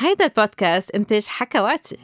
هيدا البودكاست إنتاج حكواتي.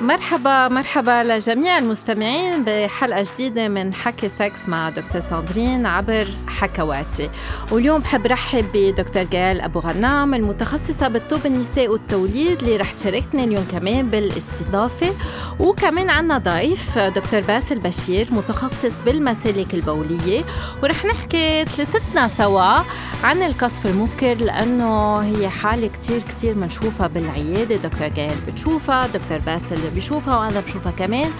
مرحبا مرحبا لجميع المستمعين بحلقة جديدة من حكي سكس مع دكتور ساندرين عبر حكواتي. واليوم بحب رحب بدكتور جال أبو غنام المتخصصة بالطب النساء والتوليد اللي رح تشاركنا اليوم كمان بالاستضافة. وكمان عنا ضيف دكتور باسل بشير متخصص بالمسالك البولية. ورح نحكي ثلاثتنا سوا عن القذف المبكر لأنه هي حالة كتير كتير منشوفة بالعيادة. دكتور جال بتشوفها دكتور باسل بيشوفها وأنا بشوفها كمان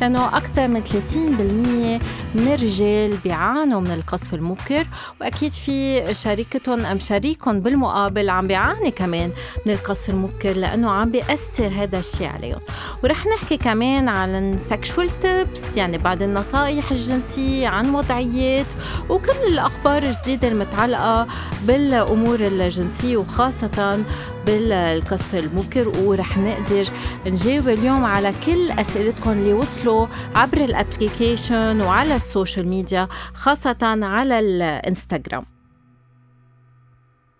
لأنه أكثر من 30% من الرجال بيعانوا من القذف المبكر وأكيد في شريكتهم أم شريكهم بالمقابل عم بيعاني كمان من القذف المبكر لأنه عم بيأثر هذا الشيء عليهم. ورح نحكي كمان عن ال sexual tips يعني بعض النصائح الجنسية عن وضعيات وكل الأخبار الجديدة المتعلقة بالأمور الجنسية وخاصة بالقذف المبكر ورح نقدر نجاوب اليوم على كل أسئلتكم اللي وصلوا عبر ال application وعلى ال social media خاصة على الانستغرام.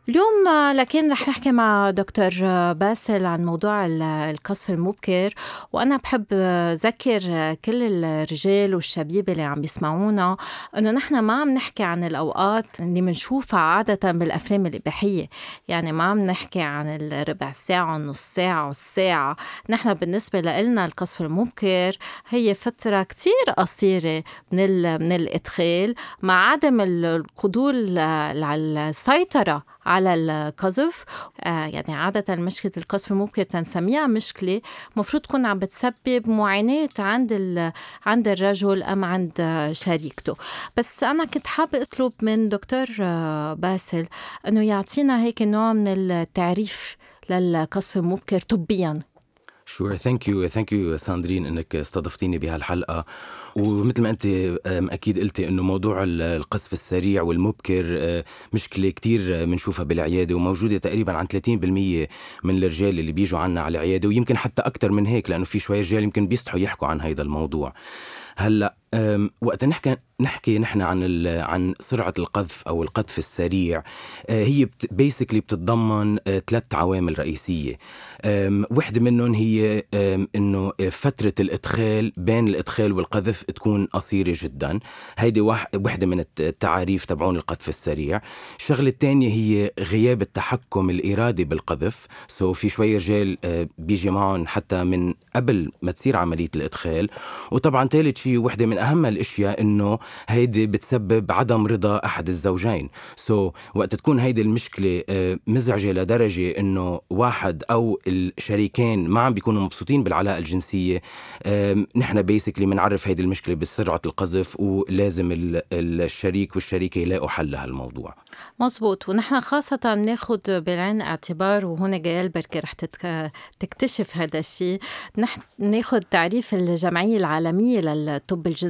اليوم لكن رح نحكي مع دكتور باسل عن موضوع القذف المبكر. وأنا بحب ذكر كل الرجال والشبيبه اللي عم يسمعونا إنه نحن ما عم نحكي عن الأوقات اللي بنشوفها عادة بالأفلام الإباحية. يعني ما عم نحكي عن الربع ساعة النص ساعة والساعة نحن بالنسبة لنا القصف المبكر هي فترة كتير قصيرة من من الإدخال مع عدم القدور على السيطرة على القذف. آه يعني عادة مشكلة القذف ممكن تنسميها مشكلة. مفروض تكون عم بتسبب معاناة عند عند الرجل أم عند شريكته. بس أنا كنت حابة أطلب من دكتور آه، باسل أنه يعطينا هيك نوع من التعريف للقذف المبكر طبيا. sure thank you thank you ساندرين إنك استضفتيني بهالحلقة. ومثل ما أنت أكيد قلتي إنه موضوع القذف السريع والمبكر آه، مشكلة كتير بنشوفها بالعيادة وموجودة تقريبا عن 30% من الرجال اللي بيجوا عنا على العيادة ويمكن حتى أكثر من هيك لأنه في شوي رجال يمكن بيستحوا يحكوا عن هذا الموضوع. هلأ وقت نحكي نحكي نحن عن عن سرعة القذف أو القذف السريع آه، هي بيسكلي بتتضمن ثلاث آه، عوامل رئيسية. وحدة منهم هي إنه فترة الإدخال بين الإدخال والقذف تكون قصيرة جدا. هيدي وحدة من التعاريف تبعون القذف السريع. الشغلة الثانية هي غياب التحكم الإرادي بالقذف. so في شوي رجال آه، بيجي معهم حتى من قبل ما تصير عملية الإدخال. وطبعا ثالث شيء وحدة من اهم الأشياء إنه هيدي بتسبب عدم رضا أحد الزوجين. so, وقت تكون هيدي المشكلة آه، مزعجة لدرجة إنه واحد أو الشريكين ما عم بيكونوا مبسوطين بالعلاقة الجنسية نحن basically بنعرف هيدي المشكلة بسرعة القذف ولازم الشريك والشريكة يلاقوا حل لهالموضوع. مزبوط ونحن خاصة ناخد بعين اعتبار وهنا جاية بركة رح تكتشف هذا الشيء. نحن ناخد تعريف الجمعية العالمية للطب الجنسي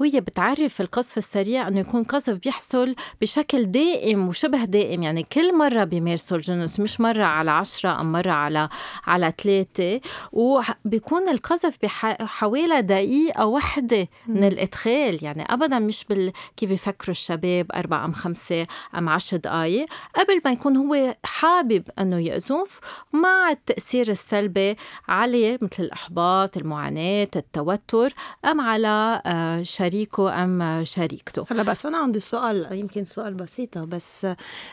وهي بتعرف القصف السريع إنه يكون قصف بيحصل بشكل دائم وشبه دائم يعني كل مرة بيمارسوا الجنس مش مرة على عشرة أم مرة على على ثلاثة. وبيكون القذف بحوالي دقيقة واحدة من الإدخال يعني أبدا مش بال كيف بيفكروا الشباب أربعة أم خمسة أم عشر دقايق. قبل ما يكون هو حابب أنه يقذف مع التأثير السلبي عليه مثل الإحباط المعاناة التوتر أم على شريكه أم شريكته. هلا بس أنا عندي سؤال يمكن سؤال بسيطة بس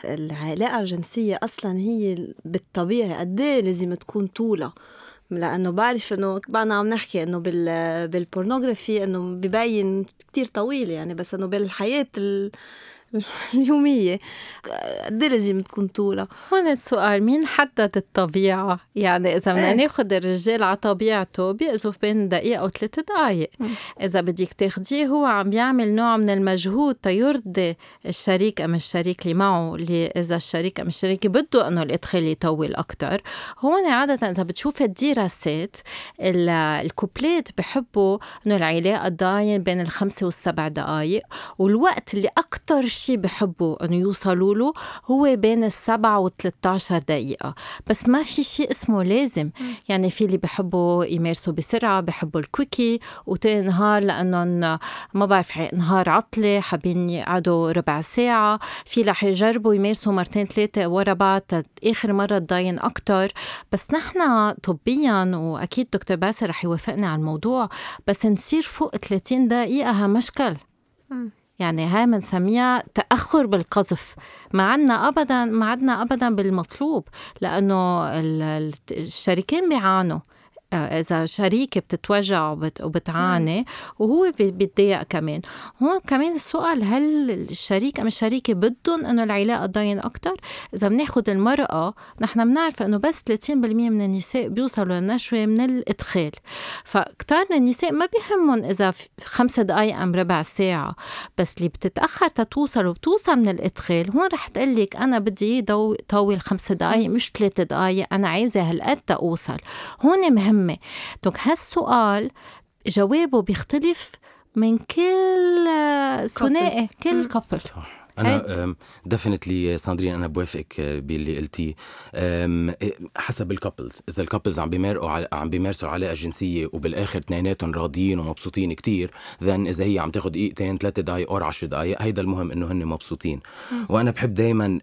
العلاقة الجنسية أصلا هي بالطبيعي قد إيه لازم تكون طولة؟ لأنه بعرف إنه بعدنا عم نحكي إنه بال بالبورنوغرافي إنه ببين كتير طويل يعني بس إنه بالحياة ال... اليومية. قد لازم تكون طولة. هون السؤال مين حدد الطبيعة؟ يعني إذا بدنا إيه. ناخذ الرجال على طبيعته بيقذف بين دقيقة أو ثلاث دقايق. إذا بدك تاخديه هو عم بيعمل نوع من المجهود تيرضي الشريك أم الشريك اللي معه اللي إذا الشريك أم الشريكة بده إنه الإدخال يطول أكتر. هون عادة إذا بتشوف الدراسات الكوبلات بحبوا إنه العلاقة تضاين بين الخمسة والسبع دقايق والوقت اللي أكتر شيء بحبوا إنه يوصلوا له هو بين السبعة و 13 دقيقة. بس ما في شيء اسمه لازم. يعني في اللي بحبوا يمارسوا بسرعة بحبوا الكويكي وتاني نهار لأنهم ما بعرف نهار عطلة حابين يقعدوا ربع ساعة. في رح يجربوا يمارسوا مرتين ثلاثة ورا بعض آخر مرة تضاين أكتر. بس نحن طبيا وأكيد دكتور باسل رح يوافقني على الموضوع بس نصير فوق 30 دقيقة ها مشكل؟ يعني هاي بنسميها تأخر بالقذف. ما عنا أبدا ما عدنا أبدا بالمطلوب لأنه الشريكين بيعانوا. إذا شريكة بتتوجع وبتعاني وهو بيتضايق كمان. هون كمان السؤال هل الشريك أم الشريكة بدهم إنه العلاقة تضاين أكثر إذا بناخذ المرأة نحن بنعرف إنه بس 30% من النساء بيوصلوا للنشوه من الإدخال. فكتار من النساء ما بيهمهم إذا خمسة دقائق أم ربع ساعة. بس اللي بتتأخر تتوصل وبتوصل من الإدخال هون رح تقول لك أنا بدي طول خمس دقائق مش ثلاث دقائق أنا عايزه هالقد توصل هون مهم مهمة. دونك هالسؤال جوابه بيختلف من كل ثنائي كل couple صح. أنا definitely ساندرين أنا بوافقك باللي قلتيه. حسب ال couples إذا ال couples عم بيمرقوا عم بيمارسوا علاقه جنسيه وبالآخر اثنيناتهم راضيين ومبسوطين كتير then إذا هي عم تاخذ دقيقتين ثلاث دقائق أو 10 دقائق هيدا المهم إنه هن مبسوطين. وأنا بحب دائما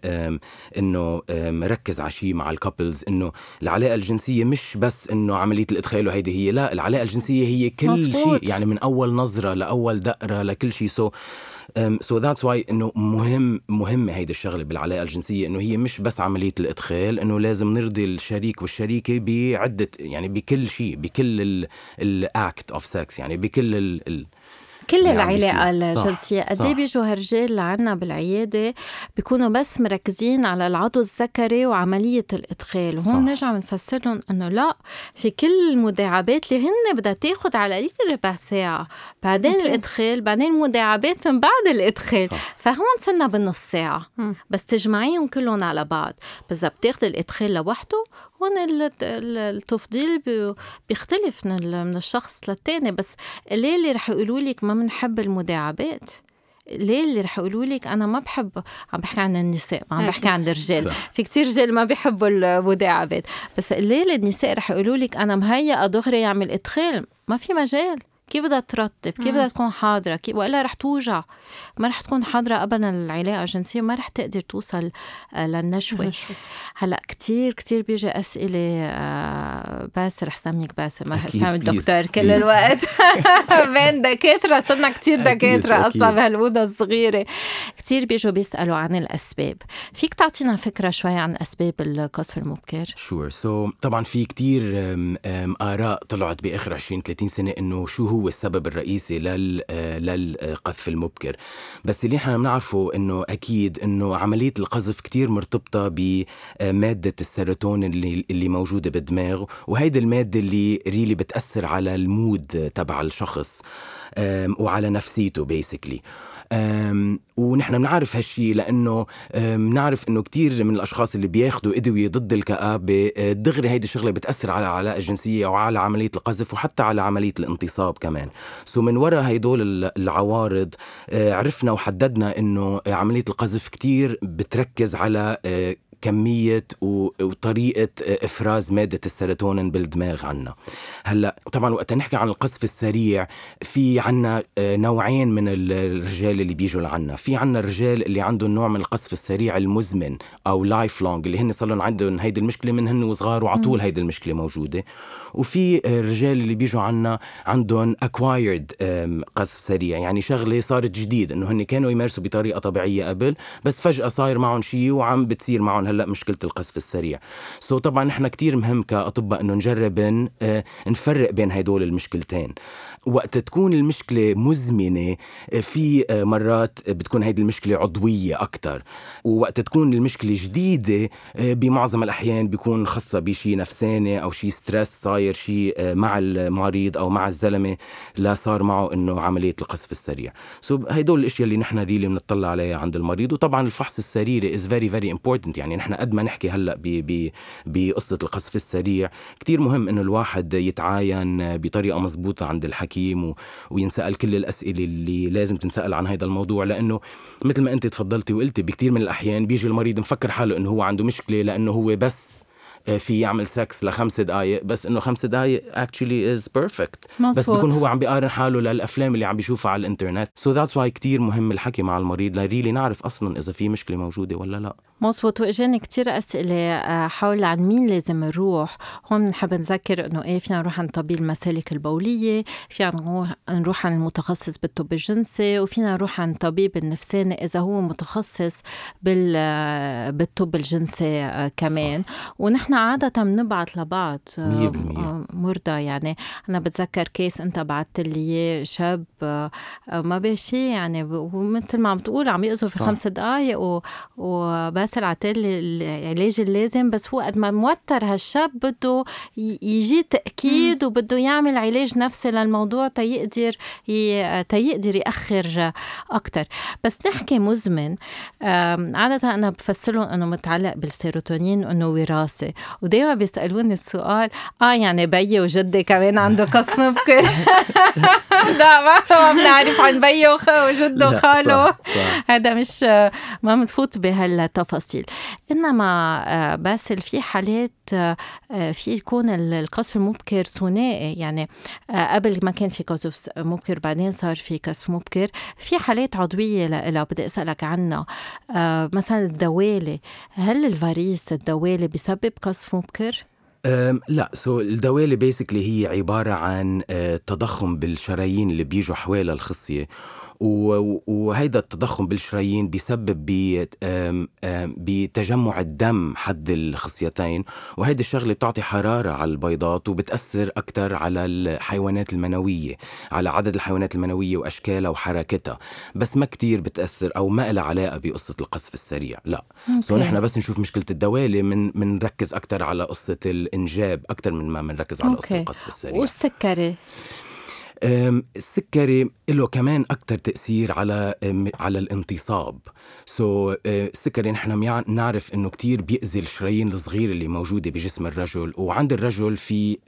إنه ركز على شيء مع ال couples إنه العلاقة الجنسية مش بس إنه عملية الإدخال وهيدي هي لا العلاقة الجنسية هي كل شيء. يعني من أول نظرة لأول دقرة لكل شيء. so so that's why إنه مهم مهمة هيدي الشغلة بالعلاقة الجنسية إنه هي مش بس عملية الإدخال إنه لازم نرضي الشريك والشريكة بعدة يعني بكل شيء بكل ال act of sex يعني بكل ال كل العلاقة الجنسية قد إيه بيجوا هالرجال لعنا بالعيادة بيكونوا بس مركزين على العضو الذكري وعملية الإدخال وهون نرجع بنفسر لهم إنه لا في كل المداعبات اللي هن بدها تاخد على القليل ربع ساعة بعدين أوكي. الإدخال بعدين المداعبات من بعد الإدخال. صح. فهون صرنا بالنص ساعة. م. بس تجمعيهم كلهم على بعض. بس إذا بتاخد الإدخال لوحده هون التفضيل بيختلف من الشخص للتاني. بس اللي رح يقولوا لك ما بنحب المداعبات. ليه اللي رح يقولوا لك أنا ما بحب عم بحكي عن النساء ما عم بحكي عن الرجال. في كتير رجال ما بيحبوا المداعبات. بس ليه النساء رح يقولوا لك أنا مهيئه دغري يعمل إدخال؟ ما في مجال. كيف بدها ترتب؟ كيف بدها تكون حاضرة؟ كيف وإلا رح توجع. ما رح تكون حاضرة ابدا العلاقة الجنسية ما رح تقدر توصل آه، للنشوة. هلأ كتير كتير بيجي أسئلة آه، باسر رح سميك باسر. ما رح اسمي الدكتور كل الوقت. بين دكاترة صرنا كتير دكاترة أصلا بهالأوضة الصغيرة. كتير بيجوا بيسألوا عن الأسباب. فيك تعطينا فكرة شوي عن أسباب القذف المبكر؟ sure so, طبعا في كتير آراء طلعت بآخر 20 30 سنة إنه شو هو هو السبب الرئيسي لل للقذف المبكر. بس اللي إحنا بنعرفه إنه أكيد إنه عملية القذف كتير مرتبطة بماده السيروتونين اللي اللي موجودة بالدماغ وهيدي المادة اللي really بتأثر على المود تبع الشخص وعلى نفسيته basically ونحن بنعرف هالشي لأنه بنعرف إنه كتير من الأشخاص اللي بياخذوا أدوية ضد الكآبة أه، دغري هيدي الشغلة بتأثر على العلاقة الجنسية وعلى عملية القذف وحتى على عملية الانتصاب كمان. so من وراء هيدول العوارض عرفنا وحددنا إنه عملية القذف كتير بتركز على كمية وطريقة إفراز مادة السيروتونين بالدماغ عنا. هلأ طبعا وقت نحكي عن القذف السريع في عنا آه، نوعين من الرجال اللي بيجوا لعنا. في عنا الرجال اللي عندهم نوع من القذف السريع المزمن أو lifelong اللي هن صار لهم عندهم هيدي المشكلة من هن وصغار وعلى طول هيدي المشكلة موجودة. وفي الرجال اللي بيجوا عنا عندهم acquired قذف سريع. يعني شغلة صارت جديد إنه هن كانوا يمارسوا بطريقة طبيعية قبل بس فجأة صاير معهم شيء وعم بتصير معهم هلا مشكلة القذف السريع. so طبعا نحن كتير مهم كأطباء إنه نجرب آه، نفرق بين هدول المشكلتين. وقت تكون المشكلة مزمنة في مرات بتكون هيدي المشكلة عضوية أكتر. ووقت تكون المشكلة جديدة بمعظم الأحيان بيكون خاصة بشي نفساني أو شي stress صاير شي مع المريض أو مع الزلمة لا صار معه إنه عملية القذف السريع. so هدول الأشياء اللي نحن really بنطلع عليها عند المريض. وطبعا الفحص السريري is very very important. يعني نحن قد ما نحكي هلأ بقصة القذف السريع. كتير مهم إنه الواحد يتعاين بطريقة مزبوطه عند الحكيم و... وينسأل كل الأسئلة اللي لازم تنسأل عن هذا الموضوع. لأنه مثل ما أنت تفضلتي وقلتي بكثير من الأحيان بيجي المريض مفكر حاله إنه هو عنده مشكلة لأنه هو بس آه، في يعمل سكس لخمس دقائق بس إنه خمس دقائق actually is perfect بس بيكون هو عم بيقارن حاله للأفلام اللي عم بيشوفها على الإنترنت. so that's why كثير مهم الحكي مع المريض ل really نعرف أصلا إذا في مشكلة موجودة ولا لا. مزبوط واجاني كثير أسئلة آه، حول عن مين لازم نروح. هون بنحب نذكر إنه إيه فينا نروح عند طبيب المسالك البولية فينا نروح عند المتخصص بالطب الجنسي وفينا نروح عند طبيب النفساني إذا هو متخصص بال آه، بالطب الجنسي كمان. صح. ونحن عادة بنبعت لبعض 100% آه، مرضى. يعني أنا بتذكر كيس أنت بعثت لي إياه شاب آه، ما بشي يعني ومثل ما عم تقول عم يقذف في خمس دقائق وباسل عطالي العلاج اللازم بس هو قد ما موتر هالشاب بده يجي تأكيد وبده يعمل علاج نفسي للموضوع تيقدر تيقدر يأخر أكتر. بس نحكي مزمن عادة أنا بفسرهم أنه متعلق بالسيروتونين أنه وراثي ودايما بيسألوني السؤال آه يعني بيي وجدي كمان عنده قسم بكر لا ما بنعرف عن بيي وجده وخاله. هذا مش ما بنفوت بهالتفاصيل. إنما آه، باسل في حالات آه، في يكون القصف المبكر ثنائي يعني آه، قبل ما كان في قصف مبكر بعدين صار في قصف مبكر. في حالات عضوية لها بدي أسألك عنها مثلا الدوالي هل الفاريس الدوالي بسبب قصف مبكر؟ لا. سو الدوالي بيسكلي هي عبارة عن تضخم بالشرايين اللي بيجوا حوالي الخصية. وهيدا التضخم بالشرايين بيسبب بتجمع الدم حد الخصيتين. وهيدي الشغلة بتعطي حرارة على البيضات وبتأثر أكثر على الحيوانات المنوية على عدد الحيوانات المنوية وأشكالها وحركتها. بس ما كتير بتأثر أو ما لها علاقة بقصة القذف السريع لا. so نحن بس نشوف مشكلة الدوالي من بنركز أكثر على قصة الإنجاب أكثر من ما بنركز على قصة القذف السريع. والسكري؟ السكري له كمان أكثر تأثير على على الانتصاب. so, السكري نحن نعرف إنه كتير بيأذي الشرايين الصغيرة اللي موجودة بجسم الرجل. وعند الرجل في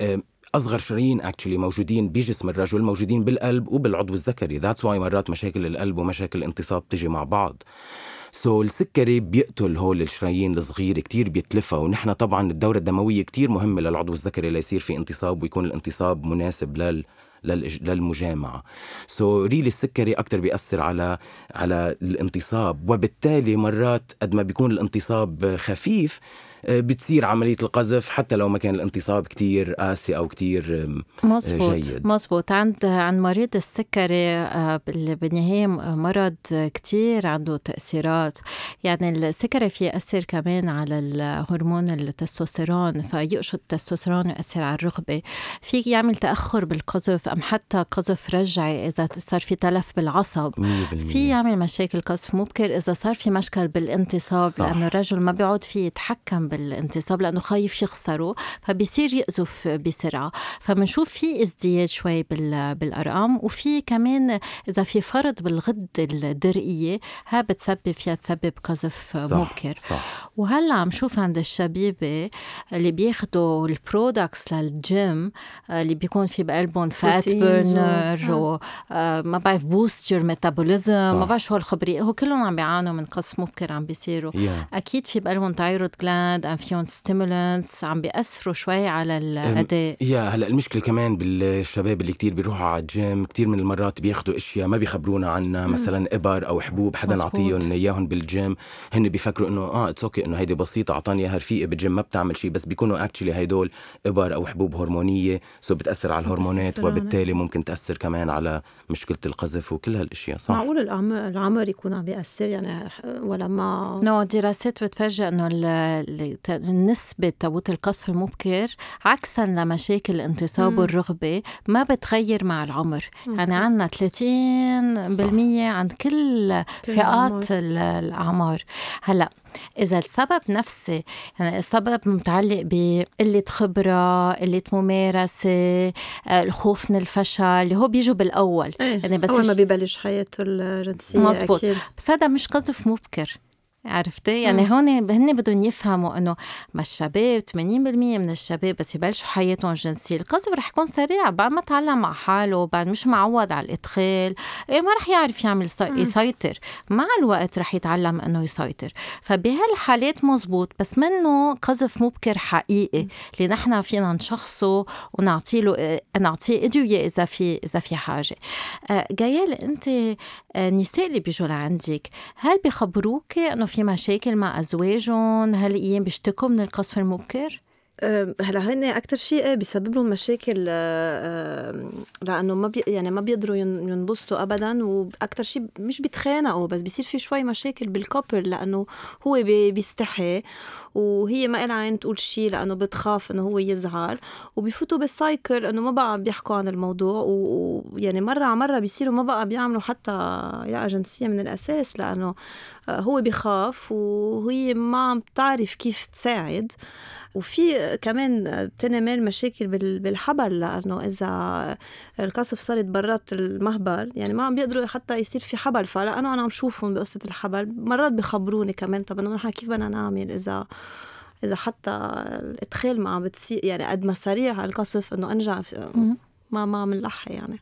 أصغر شرايين actually موجودين بجسم الرجل موجودين بالقلب وبالعضو الذكري. that's why مرات مشاكل القلب ومشاكل الانتصاب تجي مع بعض. so, السكري بيقتل هول الشرايين الصغيرة كتير بيتلفها. ونحن طبعا الدورة الدموية كتير مهمة للعضو الذكري ليصير في انتصاب ويكون الانتصاب مناسب لل للمجامعة. so really السكري أكثر بيأثر على على الانتصاب. وبالتالي مرات قد ما بيكون الانتصاب خفيف بتصير عملية القذف حتى لو ما كان الانتصاب كتير قاسي أو كتير مزبوط جيد. مزبوط عند عند مريض السكري آه، بالنهاية مرض كتير عنده تأثيرات. يعني السكري في يأثر كمان على الهرمون التستوستيرون فيقشط التستوستيرون ويأثر على الرغبة. في يعمل تأخر بالقذف أم حتى قذف رجعي إذا صار في تلف بالعصب. في يعمل مشاكل قذف مبكر إذا صار في مشكل بالانتصاب صح. لأنه الرجل ما بيعود فيه يتحكم بالانتصاب لأنه خايف يخسره فبصير يقذف بسرعة. فبنشوف في ازدياد شوي بالأرقام وفي كمان إذا في فرط بالغده الدرقية ها بتسبب فيها تسبب قذف مبكر. صح. وهلأ عم شوف عند الشبيبة اللي بياخذوا ال products للجيم اللي بيكون في بقلبهم fat burner وما بعرف boost your metabolism ما بعرف شو هالخبرية. هو كلهم عم بيعانوا من قذف مبكر عم بيصيروا. Yeah. أكيد في بقلبهم thyroid gland الاولاد فيهم stimulants عم بيأثروا شوي على الاداء يا هلا المشكلة كمان بالشباب اللي كتير بيروحوا على الجيم كتير من المرات بياخذوا أشياء ما بيخبرونا عنها مثلا إبر أو حبوب حدا عطيهم إياهم بالجيم هن بيفكروا إنه آه it's okay إنه هيدي بسيطة أعطاني إياها رفيقي بالجيم ما بتعمل شيء بس بيكونوا actually هدول إبر أو حبوب هرمونية so بتأثر على الهرمونات وبالتالي ممكن تأثر كمان على مشكلة القذف وكل هالأشياء صح؟ معقول العمر يكون عم بيأثر؟ يعني ولا ما؟ no دراسات بتفرجي إنه نسبة تبعت القذف المبكر عكسا لمشاكل الانتصاب والرغبة ما بتغير مع العمر. يعني عنا 30% عند كل فئات الأعمار. هلأ إذا السبب نفسي يعني السبب متعلق بقلة خبرة قلة ممارسة آه، الخوف من الفشل اللي هو بيجوا بالأول. إيه. يعني بس أول ما بيبلش حياته الجنسية مزبوط أكيد. بس هذا مش قذف مبكر. عرفتي؟ يعني هون هن بدهم يفهموا إنه ما الشباب 80% من الشباب بس يبلشوا حياتهم الجنسيه القذف رح يكون سريع بعد ما تعلم مع حاله بعد مش معود على الإدخال إيه ما رح يعرف يعمل يسيطر. مع الوقت رح يتعلم إنه يسيطر. فبهالحالات مزبوط بس منه قذف مبكر حقيقي اللي نحن فينا نشخصه ونعطي له نعطيه أدوية إذا في إذا في حاجة. آه، جايل أنت النساء آه، اللي بيجوا لعندك هل بيخبروك إنه في مشاكل مع أزواجهم؟ هل إيام بيشتكوا من القذف المبكر؟ هلا هن أكثر شيء إيه بيسبب لهم مشاكل لأنه ما بي يعني ما بيقدروا ينبسطوا ابدا وأكثر شيء مش بيتخانقوا بس بيصير في شوي مشاكل بالكوبل لأنه هو بيستحي وهي ما لها عين تقول شيء لأنه بتخاف إنه هو يزعل وبيفوتوا بالسايكل إنه ما بقى بيحكوا عن الموضوع ويعني مرة على مرة بيصيروا ما بقى بيعملوا حتى علاقه جنسيه من الأساس لأنه آه، هو بيخاف وهي ما عم بتعرف كيف تساعد. وفي كمان بتنمل مشاكل بالحبل لأنه إذا القصف صارت برات المهبل يعني ما عم بيقدروا حتى يصير في حبل فلانه أنا عم شوفهم بقصة الحبل مرات بخبروني كمان طب انه نحن كيف بدنا نعمل؟ إذا إذا حتى الإدخال ما عم بتصير يعني قد ما سريع القصف إنه أنجع ما ما منلحى يعني.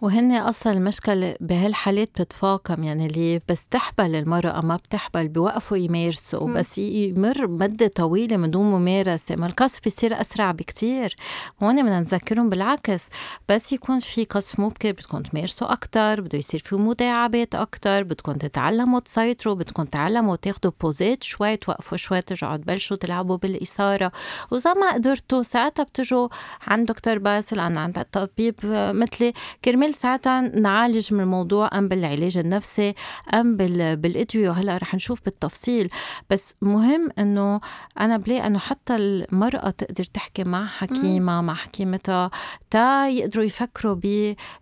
وهن أصلا المشكلة بهالحالات بتتفاقم يعني اللي بس تحبل المرأة ما بتحبل بيوقفوا يمارسوا بس يمر مدة طويلة من دون ممارسة. ما القصف بيصير أسرع بكتير. هون بدنا نذكرهم بالعكس. بس يكون في قصف مبكر بدكم تمارسوا أكثر بده يصير في مداعبات أكثر بدكم تتعلموا تسيطروا بدكم تتعلموا تاخذوا بوزات شوي توقفوا شوي ترجعوا تبلشوا تلعبوا بالإثارة. واذا ما قدرتوا ساعتها بتجوا عند دكتور باسل عند طبيب مثلي كرمال ساعتها نعالج من الموضوع أم بالعلاج النفسي أم بالادويه هلأ رح نشوف بالتفصيل. بس مهم إنه أنا بلاقي إنه حتى المرأة تقدر تحكي مع حكيمة مع حكيمتها تا يقدروا يفكروا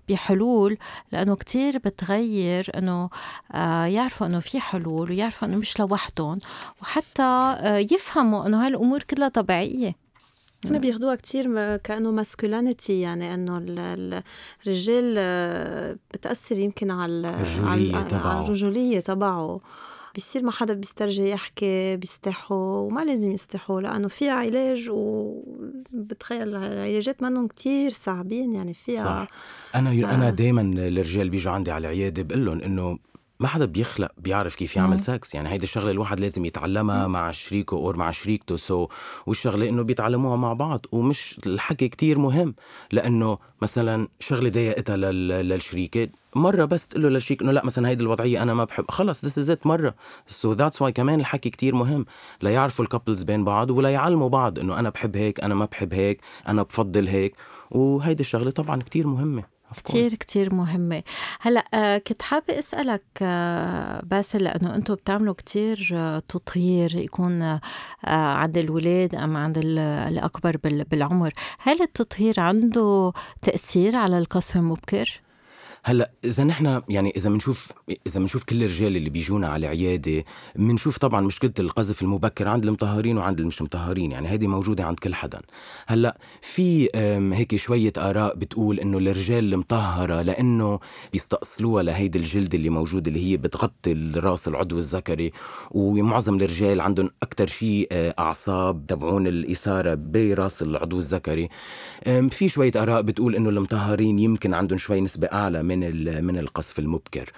بحلول. لأنه كتير بتغير إنه آه، يعرفوا إنه في حلول ويعرفوا إنه مش لوحدهم. وحتى آه، يفهموا إنه هالامور كلها طبيعية. هنا بياخدوها كتير كأنه ماسكولانيتي يعني إنه الرجال آه، بتأثر يمكن على الرجولية تبعه الرجولية تبعه بيصير ما حدا بيسترجي يحكي بيستحوا وما لازم يستحوا لأنه فيها علاج وبتخيل العلاجات منهم كتير صعبين يعني فيها صح. أنا آه. أنا دايما الرجال بيجوا عندي على العيادة بقول لهم إنه ما حدا بيخلق بيعرف كيف يعمل سكس يعني هيدي الشغلة الواحد لازم يتعلمها مع شريكه أو مع شريكته. so والشغلة إنه بيتعلموها مع بعض ومش الحكي كتير مهم. لأنه مثلا شغلة ضايقتها للشريكة مرة بس تقول له للشريك إنه لا مثلا هيدي الوضعية أنا ما بحب. خلص this is مرة. so that's why كمان الحكي كتير مهم. ليعرفوا ال couples بين بعض وليعلموا بعض إنه أنا بحب هيك أنا ما بحب هيك أنا بفضل هيك. وهيدي الشغلة طبعا كتير مهمة. كتير كتير مهمة. هلأ آه، كنت حابة أسألك آه، باسل لأنه أنتم بتعملوا كتير آه، تطهير يكون عند الولاد أم عند الأكبر بالعمر. هل التطهير عنده تأثير على القصف المبكر؟ هلا إذا نحن يعني إذا بنشوف إذا بنشوف كل الرجال اللي بيجونا على العياده بنشوف طبعا مشكله القذف المبكر عند المطهرين وعند المش مطهرين يعني هذه موجودة عند كل حدا. هلا في هيك شوية آراء بتقول إنه الرجال المطهرة لأنه بيستأصلوها لهيدي الجلد اللي موجوده اللي هي بتغطي الرأس العضو الذكري ومعظم الرجال عندهم أكثر شيء آه، أعصاب تبعون الإثارة برأس العضو الذكري. في شوية آراء بتقول إنه المطهرين يمكن عندهم شوي نسبة أعلى من من من القصف المبكر.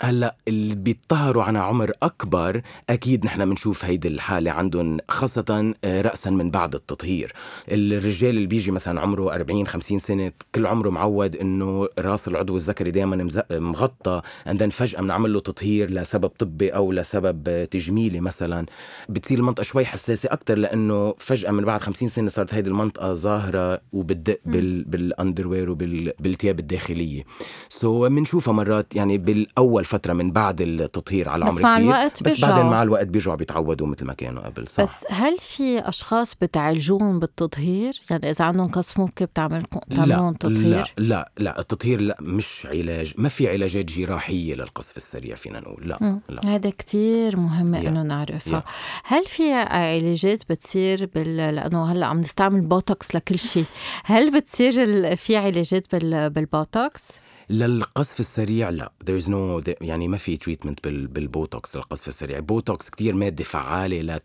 هلا اللي بيتطهروا على عمر أكبر أكيد نحن بنشوف هيدي الحالة عندهم خاصة آه، راسا من بعد التطهير. الرجال اللي بيجي مثلا عمره 40 50 سنة كل عمره معود إنه راس العضو الذكري دائما مغطى عندن فجأة بنعمل له تطهير لسبب طبي أو لسبب تجميلي مثلا. بتصير المنطقة شوي حساسة أكثر لأنه فجأة من بعد 50 سنة صارت هيدي المنطقة ظاهرة وبتدق بال بالاندروير وبالثياب الداخلية. so بنشوفها مرات يعني بالأول فترة من بعد التطهير على عمر بس مع الوقت بس بعدين مع الوقت بيرجعوا بيتعودوا مثل ما كانوا قبل صح. بس هل في أشخاص بتعالجوهم بالتطهير؟ يعني إذا عندهم قذف ممكن بتعمل بتعملولن تطهير؟ لا لا لا التطهير لا مش علاج ما في علاجات جراحية للقذف السريع فينا نقول لا لا. هذا كتير مهمه yeah. إنه نعرفها. yeah. هل في علاجات بتصير بال... لأنه هلأ عم نستعمل بوتوكس لكل شيء. هل بتصير ال... في علاجات بال... بالبوتوكس؟ للقذف السريع لا. There's no يعني ما في treatment بال Botox للقذف السريع. بوتوكس كتير مادة فعالة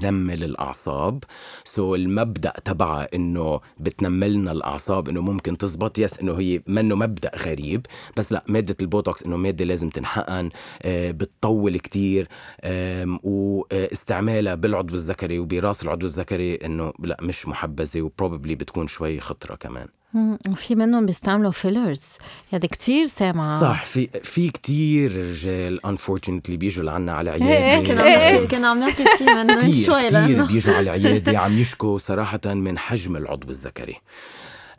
تنمل الأعصاب. so المبدأ تبعها إنه بتنملنا الأعصاب إنه ممكن تزبط. yes إنه هي منه مبدأ غريب. بس لا مادة البوتوكس إنه مادة لازم تنحقن آه، بتطول كتير واستعمالها بالعضو الذكري وبراس العضو الذكري إنه لا مش محبذة و probably بتكون شوي خطرة كمان. وفي منهم بيستعملوا fillers هذا كتير سامعة. صح في في كتير رجال unfortunately بيجوا لعنا على العيادة. كنا كنا عم نحكي فيه من شوي كتير بيجوا على العيادة عم يشكوا صراحة من حجم العضو الذكري.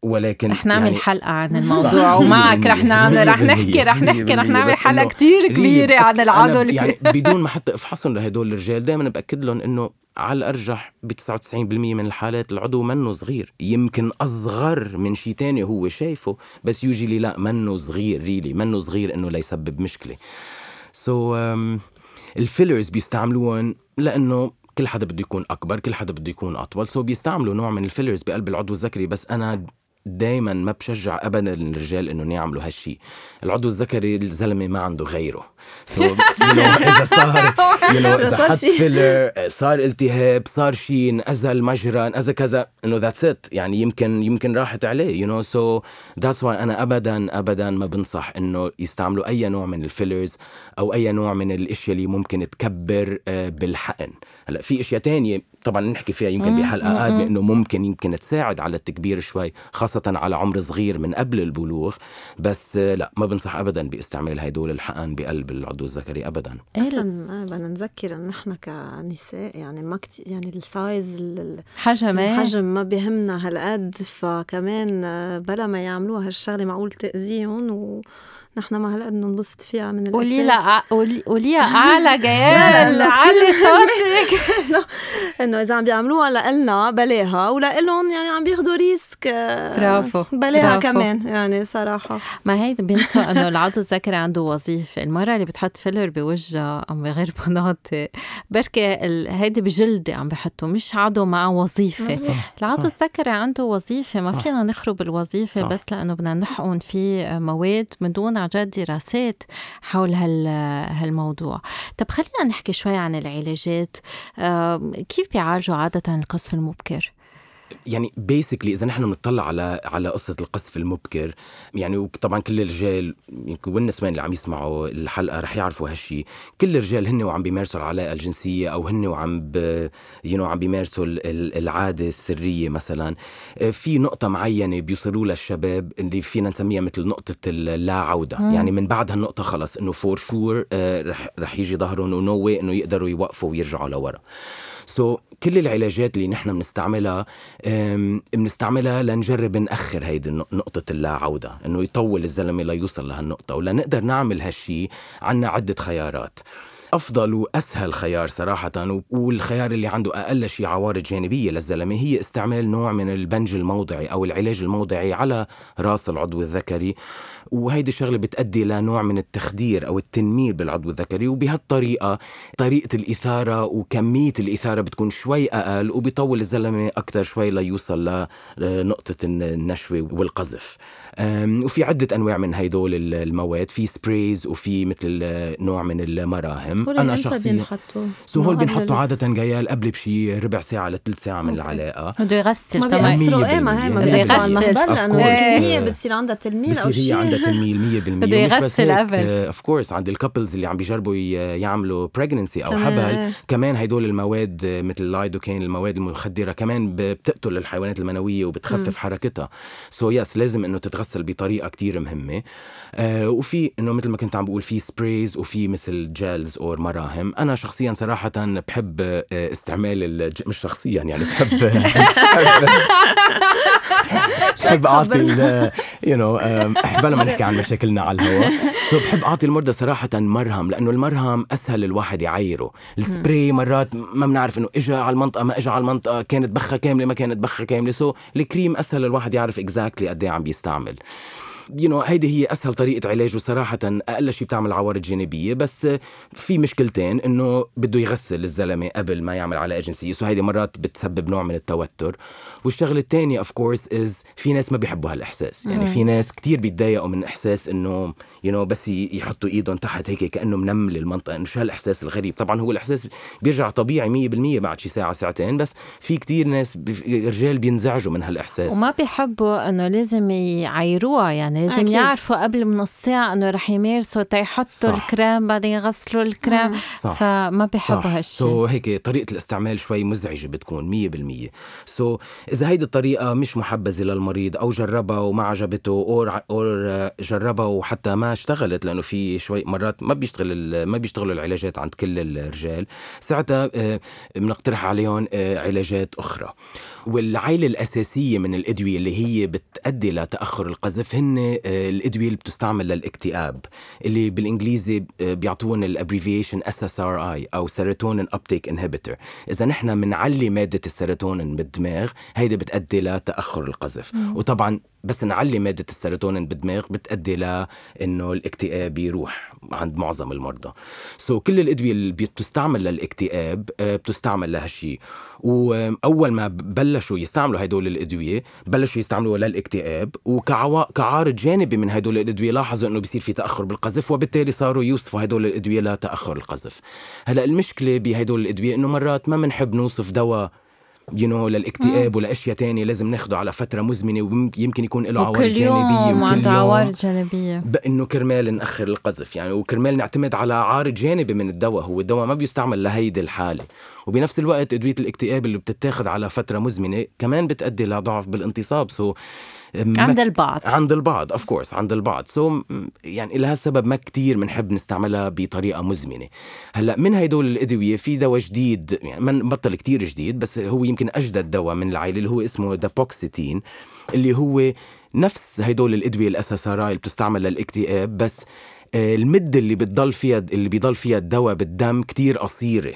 ولكن رح نعمل يعني حلقة عن الموضوع ومعك رح نعمل رح نحكي رح نحكي رح نعمل حلقة كتير كبيرة عن العضو يعني بدون ما حتى إفحصهم لهدول الرجال دائما بأكد لهم إنه على الأرجح ب 99% من الحالات العضو منه صغير. يمكن أصغر من شيء تاني هو شايفه بس usually لا منه صغير really منه صغير إنه ليسبب مشكلة. so, um, ال fillers بيستعملوهم لأنه كل حدا بده يكون أكبر كل حدا بده يكون أطول. so بيستعملوا نوع من ال fillers بقلب العضو الذكري بس أنا دايما ما بشجع ابدا الرجال انهم يعملوا هالشيء العضو الذكري الزلمة ما عنده غيره. so, you know, إذا صار you know, إذا حط filler صار التهاب صار شيء انأذى مجرى انأذى كذا إنه that's it يعني يمكن يمكن راحت عليه you know so that's why أنا ابدا ابدا ما بنصح إنه يستعملوا أي نوع من ال fillers أو أي نوع من الأشياء اللي ممكن تكبر آه، بالحقن. هلأ في أشياء تانية طبعا نحكي فيها يمكن بحلقة قادمة إنه ممكن يمكن تساعد على التكبير شوي خاصة على عمر صغير من قبل البلوغ. بس لا ما بنصح ابدا باستعمال هدول الحقن بقلب العضو الذكري ابدا. أصلا آه، بدنا نذكر إنه نحن كنساء يعني ما كتير يعني ال size حجم الحجم ما بيهمنا هالقد. فكمان آه، بلا ما يعملوها هالشغلة معقول تأذيهم و نحن ما هلأ بدنا ننبسط فيها من الأساس. قولي لها قوليها أعلى جيال علي صوتك إنه إذا عم بيعملوها لنا بلاها ولهم يعني عم بياخذوا risk. برافو بلاها كمان يعني صراحة. ما هي بينسوا إنه العضو الذكري عنده وظيفة. المرة اللي بتحط filler بوجهها أو بغير مناطق بركي هيدي بجلدي عم بحطوا مش عضو معه وظيفة. صح العضو الذكري عنده وظيفة ما فينا نخرب الوظيفة صح. بس لأنه بدنا نحقن فيه مواد من دون عن جد دراسات حول هال هالموضوع طب خلينا نحكي شوي عن العلاجات كيف بيعالجوا عادة القصف المبكر؟ يعني بيسكلي إذا نحن بنطلع على على قصة القصف المبكر يعني وطبعا كل الرجال والنسوان اللي عم يسمعوا الحلقة رح يعرفوا هالشيء كل الرجال هن وعم بيمارسوا العلاقة الجنسية أو هن وعم ب you عم بيمارسوا العادة السرية مثلا. آه، في نقطة معينة بيوصلوا لها الشباب اللي فينا نسميها مثل نقطة اللا عوده مم. يعني من بعد هالنقطه خلص إنه for sure آه، رح رح يجي ظهرهم ونو إنه يقدروا يوقفوا ويرجعوا لورا. so, كل العلاجات اللي نحن بنستعملها بنستعملها لنجرب نأخر هيدي نقطة اللا عودة إنه يطول الزلمة ليوصل لهالنقطة ولنقدر نعمل هالشي عنا عدة خيارات. أفضل وأسهل خيار صراحة والخيار اللي عنده أقل شيء عوارض جانبية للزلمة هي استعمال نوع من البنج الموضعي أو العلاج الموضعي على راس العضو الذكري. وهيدي الشغله بتؤدي لنوع من التخدير أو التنميل بالعضو الذكري وبهالطريقة طريقة الإثارة وكمية الإثارة بتكون شوي أقل وبيطول الزلمة أكثر شوي ليوصل لنقطة النشوة والقذف. وفي عدة أنواع من هدول المواد في sprays وفي مثل نوع من المراهم. أنا شخصيا so هول بينحطوا عادة جيال قبل بشي ربع ساعة لثلث ساعة من العلاقة. بده يغسل ما بيأثروا. إيه ما هي ما بيأثروا على المهبل لأنه هي بتصير عندها تنميل أو شيء عندها تنميل 100% بده يغسل قبل of course عند ال couples اللي عم بيجربوا يعملوا pregnancy أو حبل كمان هدول المواد مثل اللايدوكين المواد المخدرة كمان بتقتل الحيوانات المنوية وبتخفف حركتها. so yes لازم إنه تتغسل بطريقة كتير مهمة. آه وفي إنه مثل ما كنت عم بقول في sprays وفي مثل gels أو مراهم. أنا شخصيا صراحة بحب آه، استعمال مش شخصيا يعني بحب بحب أعطي you know بلا ما نحكي عن مشاكلنا على الهواء. so بحب أعطي المرضى صراحة مرهم لأنه المرهم أسهل الواحد يعايره. السبراي مرات ما بنعرف إنه اجى على المنطقة ما اجى على المنطقة كانت بخة كاملة ما كانت بخة كاملة. so الكريم أسهل الواحد يعرف exactly قد إيه عم بيستعمل. you know هيدي هي أسهل طريقة علاجه صراحة أقل شيء بتعمل عوارض جانبية بس في مشكلتين إنه بده يغسل الزلمة قبل ما يعمل علاقه جنسيه so هيدي مرات بتسبب نوع من التوتر. والشغلة الثانية of course as في ناس ما بيحبوا هالإحساس يعني في ناس كتير بيتضايقوا من إحساس إنه you know بس يحطوا إيدهم تحت هيك كأنه منمل المنطقة انه شو هالإحساس الغريب. طبعا هو الإحساس بيرجع طبيعي 100% بعد شي ساعة ساعتين بس في كتير ناس رجال بينزعجوا من هالإحساس. وما بيحبوا إنه لازم يعيروها يعني لازم أكيد. يعرفوا قبل من نص ساعه إنه رح يمارسوا تيحطوا الكريم بعدين يغسلوا الكريم. صح. فما بيحبوا هالشيء سو so, هيك طريقة الاستعمال شوي مزعجة بتكون 100% so, إذا هيدي الطريقة مش محبذة للمريض أو جربها وما عجبته أو أو جربها وحتى ما اشتغلت لأنه في شوي مرات ما بيشتغل ما بيشتغلوا العلاجات عند كل الرجال ساعتها آه، بنقترح عليهم آه، علاجات أخرى. والعائلة الأساسية من الأدوية اللي هي بتأدي لتأخر القذف هن آه، الأدوية اللي بتستعمل للاكتئاب اللي بالإنجليزي بيعطون ال abbreviation SSRI أو serotonin uptake inhibitor إذا نحن بنعلي مادة السيروتونين بالدماغ هيدي بتأدي لتأخر القذف. وطبعا بس نعلي مادة السيروتونين بالدماغ بتأدي لأنه الاكتئاب يروح عند معظم المرضى. so, كل الأدوية اللي بتستعمل للاكتئاب آه، بتستعمل لهالشيء وأول ما بلشوا يستعملوا هدول الأدوية بلشوا يستعملوها للاكتئاب. وكعارض جانبي من هدول الأدوية لاحظوا أنه بيصير في تأخر بالقذف وبالتالي صاروا يوصفوا هدول الأدوية لتأخر القذف. هلأ المشكلة بهدول الأدوية أنه مرات ما بنحب نوصف دواء you know للاكتئاب ولأشياء تانية لازم ناخده على فترة مزمنة ويمكن يكون له عوارض جانبية وكل يوم عوارض جانبية. بأنه كرمال نأخر القذف يعني وكرمال نعتمد على عارض جانبي من الدواء هو الدواء ما بيستعمل لهيدي الحالة. وبنفس الوقت أدوية الاكتئاب اللي بتتاخذ على فترة مزمنة كمان بتؤدي لضعف بالانتصاب. so عند البعض. عند البعض of course عند البعض. so, يعني لهالسبب ما كتير بنحب نستعملها بطريقة مزمنة. هلأ من هدول الأدوية في دواء جديد يعني ما بطل كتير جديد بس هو يمكن أجدد دواء من العائلة اللي هو اسمه دابوكسيتين اللي هو نفس هدول الأدوية ال SSRI اللي بتستعمل للاكتئاب بس المدة اللي بتضل فيها اللي بيضل فيها الدواء بالدم كتير قصيرة.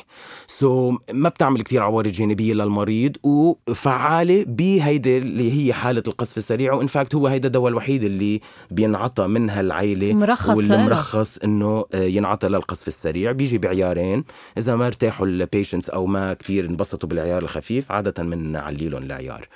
so, ما بتعمل كتير عوارض جانبية للمريض وفعالة بهيدي اللي هي حالة القذف السريع و in fact هو هيدا الدواء الوحيد اللي بينعطى من هالعيلة مرخص واللي مرخص إنه آه، ينعطى للقذف السريع. بيجي بعيارين إذا ما ارتاحوا ال patients أو ما كتير انبسطوا بالعيار الخفيف عادة بنعلي لهم العيار.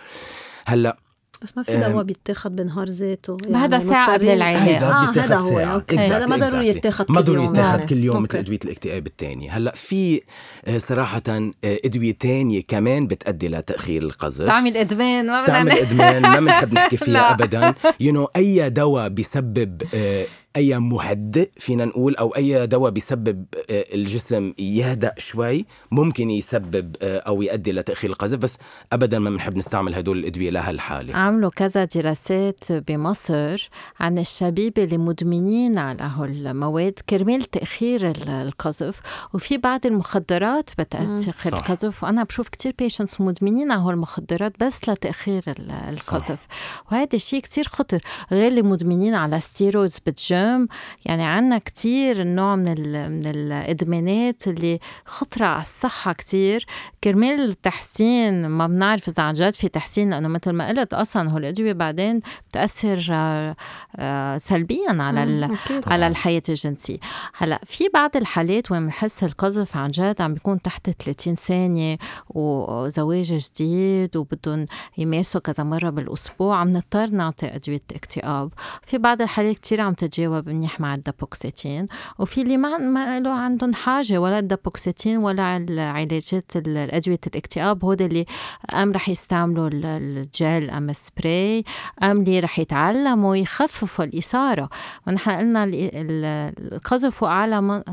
هلأ بس ما في دواء بيتاخد بنهار ذاته يعني هذا ساعة قبل العلاج آه هذا هو okay. هذا ما ضروري يتاخد كل يوم. ما ضروري يتاخد كل يوم مثل أدوية الاكتئاب الثانية هلأ في آه، صراحة آه، أدوية ثانية كمان بتؤدي لتأخير القذف. تعمل ادمان ما تعمل ادمان ما بنحب نحكي فيها ابدا. you know, أي دواء بيسبب آه، أي مهدئ فينا نقول أو أي دواء بيسبب آه، الجسم يهدأ شوي ممكن يسبب آه، أو يؤدي لتاخير القذف بس ابدا ما بنحب نستعمل هدول الأدوية لهالحالة. عملوا كذا دراسات بمصر عن الشبيبة اللي مدمنين على هالمواد كرمال تأخير القذف وفي بعض المخدرات بتاثر القذف وأنا بشوف كتير patients مدمنين على هالمخدرات بس لتأخير القذف. وهذا الشيء كتير خطر غير اللي مدمنين على steroids بال gym ال gym يعني عنا كتير نوع من, من الإدمانات اللي خطرة على الصحة كتير. كرمال التحسين ما بنعرف إذا عن جد في تحسين لأنه مثل ما قلت أصلا هو الأدوية بعدين بتأثر آه، آه، سلبيا على على الحياة الجنسية. هلأ في بعض الحالات وين بنحس القذف عن جد عم بيكون تحت 30 ثانية وزواج جديد وبدهم يمارسوا كذا مرة بالأسبوع عم نضطر نعطي أدوية اكتئاب. في بعض الحالات كتير عم تتجاوز بتجاوب منيح مع الدابوكسيتين وفي اللي ما ما له عندهم حاجة ولا الدابوكسيتين ولا العلاجات الأدوية الاكتئاب هود اللي أم رح يستعملوا الجل أم سبراي أم اللي رح يتعلموا يخففوا الإثارة. ونحن قلنا القذف أعلى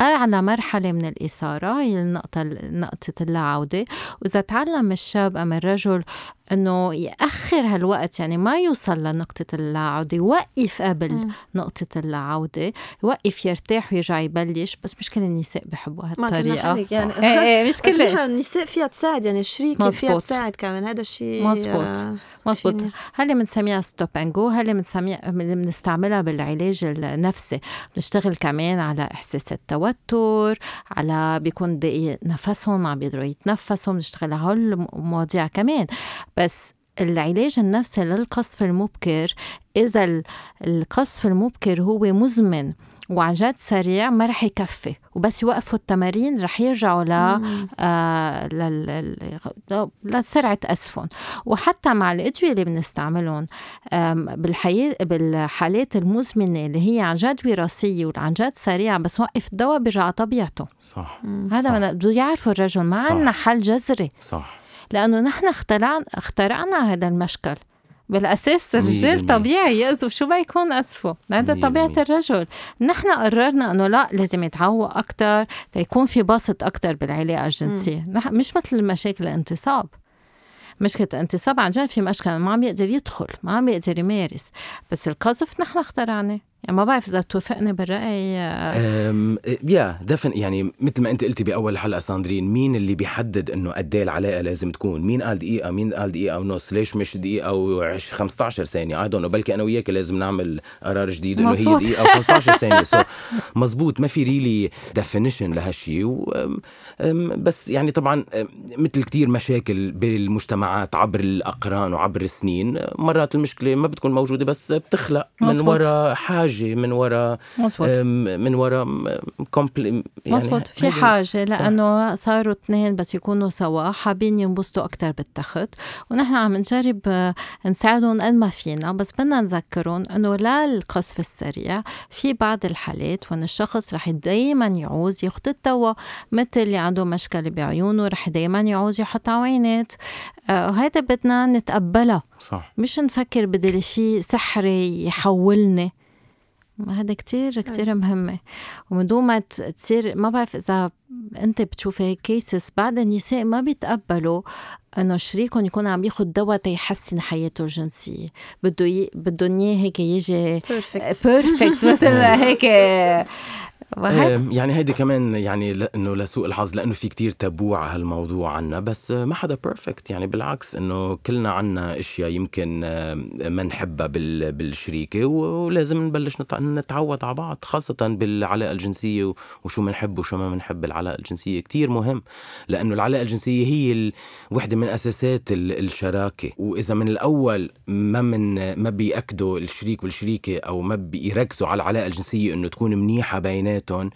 أعلى مرحلة من الإثارة هي النقطة نقطة اللا عودة وإذا تعلم الشاب أم الرجل إنه ياخر هالوقت يعني ما يوصل لنقطة اللاعوده يوقف قبل م. نقطة اللاعوده يوقف يرتاح ويرجع يبلش. بس مش كل النساء بحبوا هالطريقة. يعني. إيه إيه مش كل النساء فيها تساعد. يعني الشريكه فيها تساعد كمان. هذا الشيء مزبوط. آه مزبوط هل بنسميها stop and go هل بنسميها بنستعملها بالعلاج النفسي؟ بنشتغل كمان على إحساس التوتر على بيكون دقيق نفسهم عم بيقدروا يتنفسوا. بنشتغل على هالمواضيع كمان. بس العلاج النفسي للقصف المبكر إذا القصف المبكر هو مزمن وعن جد سريع ما رح يكفي وبس يوقفوا التمارين رح يرجعوا ل آه لسرعة أسفهم. وحتى مع الأدوية اللي بنستعملهم بالحياة بالحالات المزمنة اللي هي عن جد وراثية وعن جد سريعة بس وقف الدواء بيرجع طبيعته. صح. هذا بده يعرفوا الرجل ما عندنا حل جذري. صح. لأنه نحن اخترعنا اخترعنا هذا المشكل. بالأساس الرجال طبيعي يأذوا. شو ما يكون أسفه؟ هذا طبيعة الرجل. نحن قررنا إنه لا لازم يتعوق أكثر تيكون في بسط أكثر بالعلاقة الجنسية. مش مثل مشاكل الانتصاب. مشكلة الانتصاب عن جد في مشكلة ما عم يقدر يدخل ما عم يقدر يمارس. بس القذف نحن اخترعناه. يعني ما بعرف إذا توافقني بالرأي by definition يعني مثل ما أنت قلتي بأول حلقة ساندرين مين اللي بيحدد إنه قد إيه العلاقة لازم تكون؟ مين قال دقيقة؟ مين قال دقيقة ونص؟ ليش مش دقيقة و 15 ثانية؟ I don't بلكي أنا وياك لازم نعمل قرار جديد إنه هي دقيقة و 15 ثانية. so مزبوط ما في really definition لهالشيء بس يعني طبعا مثل كتير مشاكل بالمجتمعات عبر الأقران وعبر السنين مرات المشكلة ما بتكون موجودة بس بتخلق من وراء حاجة حاجة من وراء من وراء يعني مزبوط. في حاجة لأنه صاروا اثنين بس يكونوا سوا حابين ينبسطوا أكثر بالتخت. ونحن عم نجرب آه، نساعدهم قد ما فينا بس بدنا نذكرهم إنه لا القصف السريع في بعض الحالات وإن الشخص رح دائما يعوز ياخذ الدواء مثل اللي عنده مشكلة بعيونه رح دائما يعوز يحط عوينات وهذا آه بدنا نتقبلها صح. مش نفكر بدل شيء سحري يحولني. هذا كتير كتير مهمة ومن دون ما تصير ما بعرف إذا أنت بتشوف هيك cases بعد النساء ما بيتقبلوا إنه شريكهم يكون عم ياخذ دواء تيحسن حياته الجنسية. بده ي... بدهم إياه هيك يجي perfect perfect مثل هيك يعني هيدي كمان يعني إنه لسوء الحظ لأنه في كتير تابو على هالموضوع عنا بس ما حدا perfect يعني بالعكس إنه كلنا عنا أشياء يمكن ما نحبها بالشريكة ولازم نبلش نتعود على بعض خاصة بالعلاقة الجنسية وشو بنحب وشو ما بنحب بالعلاقة الجنسية كتير مهم لأنه العلاقة الجنسية هي وحدة من أساسات الشراكة وإذا من الأول ما من ما بيأكدوا الشريك والشريكة أو ما بيركزوا على العلاقة الجنسية إنه تكون منيحة بيناتهم تون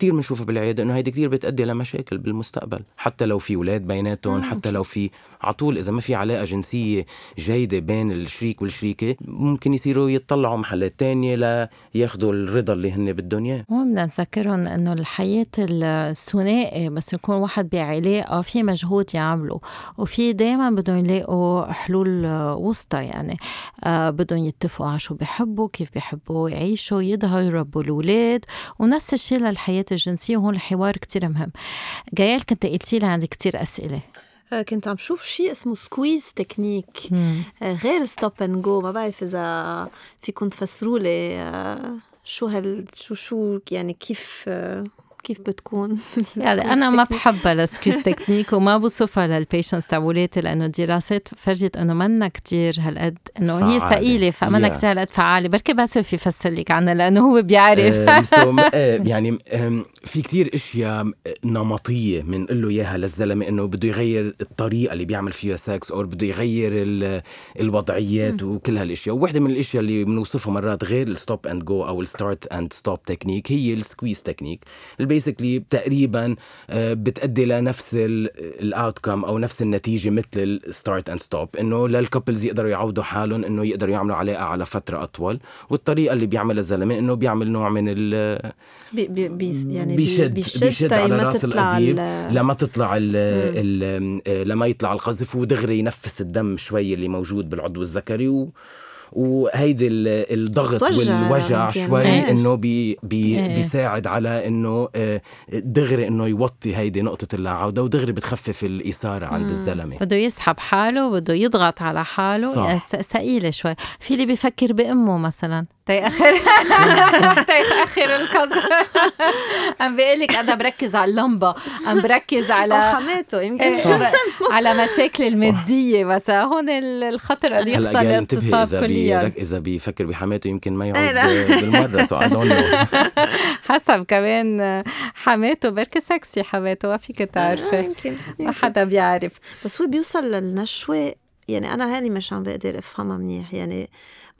كثير بنشوفها بالعيادة إنه هيدي كثير بتؤدي لمشاكل بالمستقبل حتى لو في أولاد بيناتهم حتى لو في على طول إذا ما في علاقة جنسية جيدة بين الشريك والشريكة ممكن يصيروا يتطلعوا محلات تانية لياخذوا الرضا اللي هن بدهم اياه بدنا نذكرهم إنه الحياة الثنائي بس يكون واحد بعلاقه في مجهود يعمله وفي دائما بدهم يلاقوا حلول وسطى يعني آه بدهم يتفقوا على شو بيحبوا كيف بيحبوا يعيشوا يظهروا يربوا الأولاد ونفس الشيء للحياة الجنسيه وهون الحوار كتير مهم. جايل كنت قلتي لي عندي كتير أسئلة. آه، كنت عم شوف شيء اسمه squeeze technique. آه، غير stop and go ما بعرف إذا فيكم تفسروا لي آه، شو هال شو شو يعني كيف كيف بتكون يعني أنا ما بحبها السكويز تكنيك وما بوصفها لل patients تبعولاتي لأنه الدراسات فرجت إنه منا كتير هالقد إنه هي ثقيلة فمنا yeah. كثير هالقد فعالة. بركي باسل يفسر لك عنها لأنه هو بيعرف. يعني في كتير إشياء نمطية بنقول له إياها للزلمة إنه بده يغير الطريقة اللي بيعمل فيها سكس أو بده يغير الوضعيات وكل هالإشياء. وواحده من الإشياء اللي بنوصفها مرات غير ال stop and go أو ال start and stop technique هي ال squeeze technique basically تقريبا آه، بتأدي لنفس ال outcome أو نفس النتيجة مثل ال start and stop إنه لل couples يقدروا يعودوا حالهم إنه يقدروا يعملوا علاقه على فترة أطول. والطريقة اللي بيعملها الزلمة إنه بيعمل نوع من ال بي بي يعني بيشد بيشد, بيشد على رأس القضيب لما تطلع ال ال آه، لما يطلع القذف ودغري ينفس الدم شوي اللي موجود بالعضو الذكري و وهيدي الضغط والوجع شوي إيه. إنه بي بي إيه. بيساعد على إنه آه، دغري إنه يوطي هيدي نقطة اللا عوده ودغري بتخفف الإثارة عند مم. الزلمة بده يسحب حاله بده يضغط على حاله. ثقيله شوي في اللي بيفكر بأمه مثلا تيأخر تيأخر القذف عم بيقول لك أنا بركز على اللمبة. عم بركز على حماته يمكن إيه، على مشاكل المادية. بس هون الخطر قد يخسر الاتصال كليا. إذا بيفكر بحماته يمكن ما يعود إيه، بالمرة so حسب كمان حماته بركي سكسي حماته ما فيك تعرفي. ما حدا بيعرف. بس هو بيوصل للنشوة يعني أنا هاني مش عم بقدر أفهمها منيح. يعني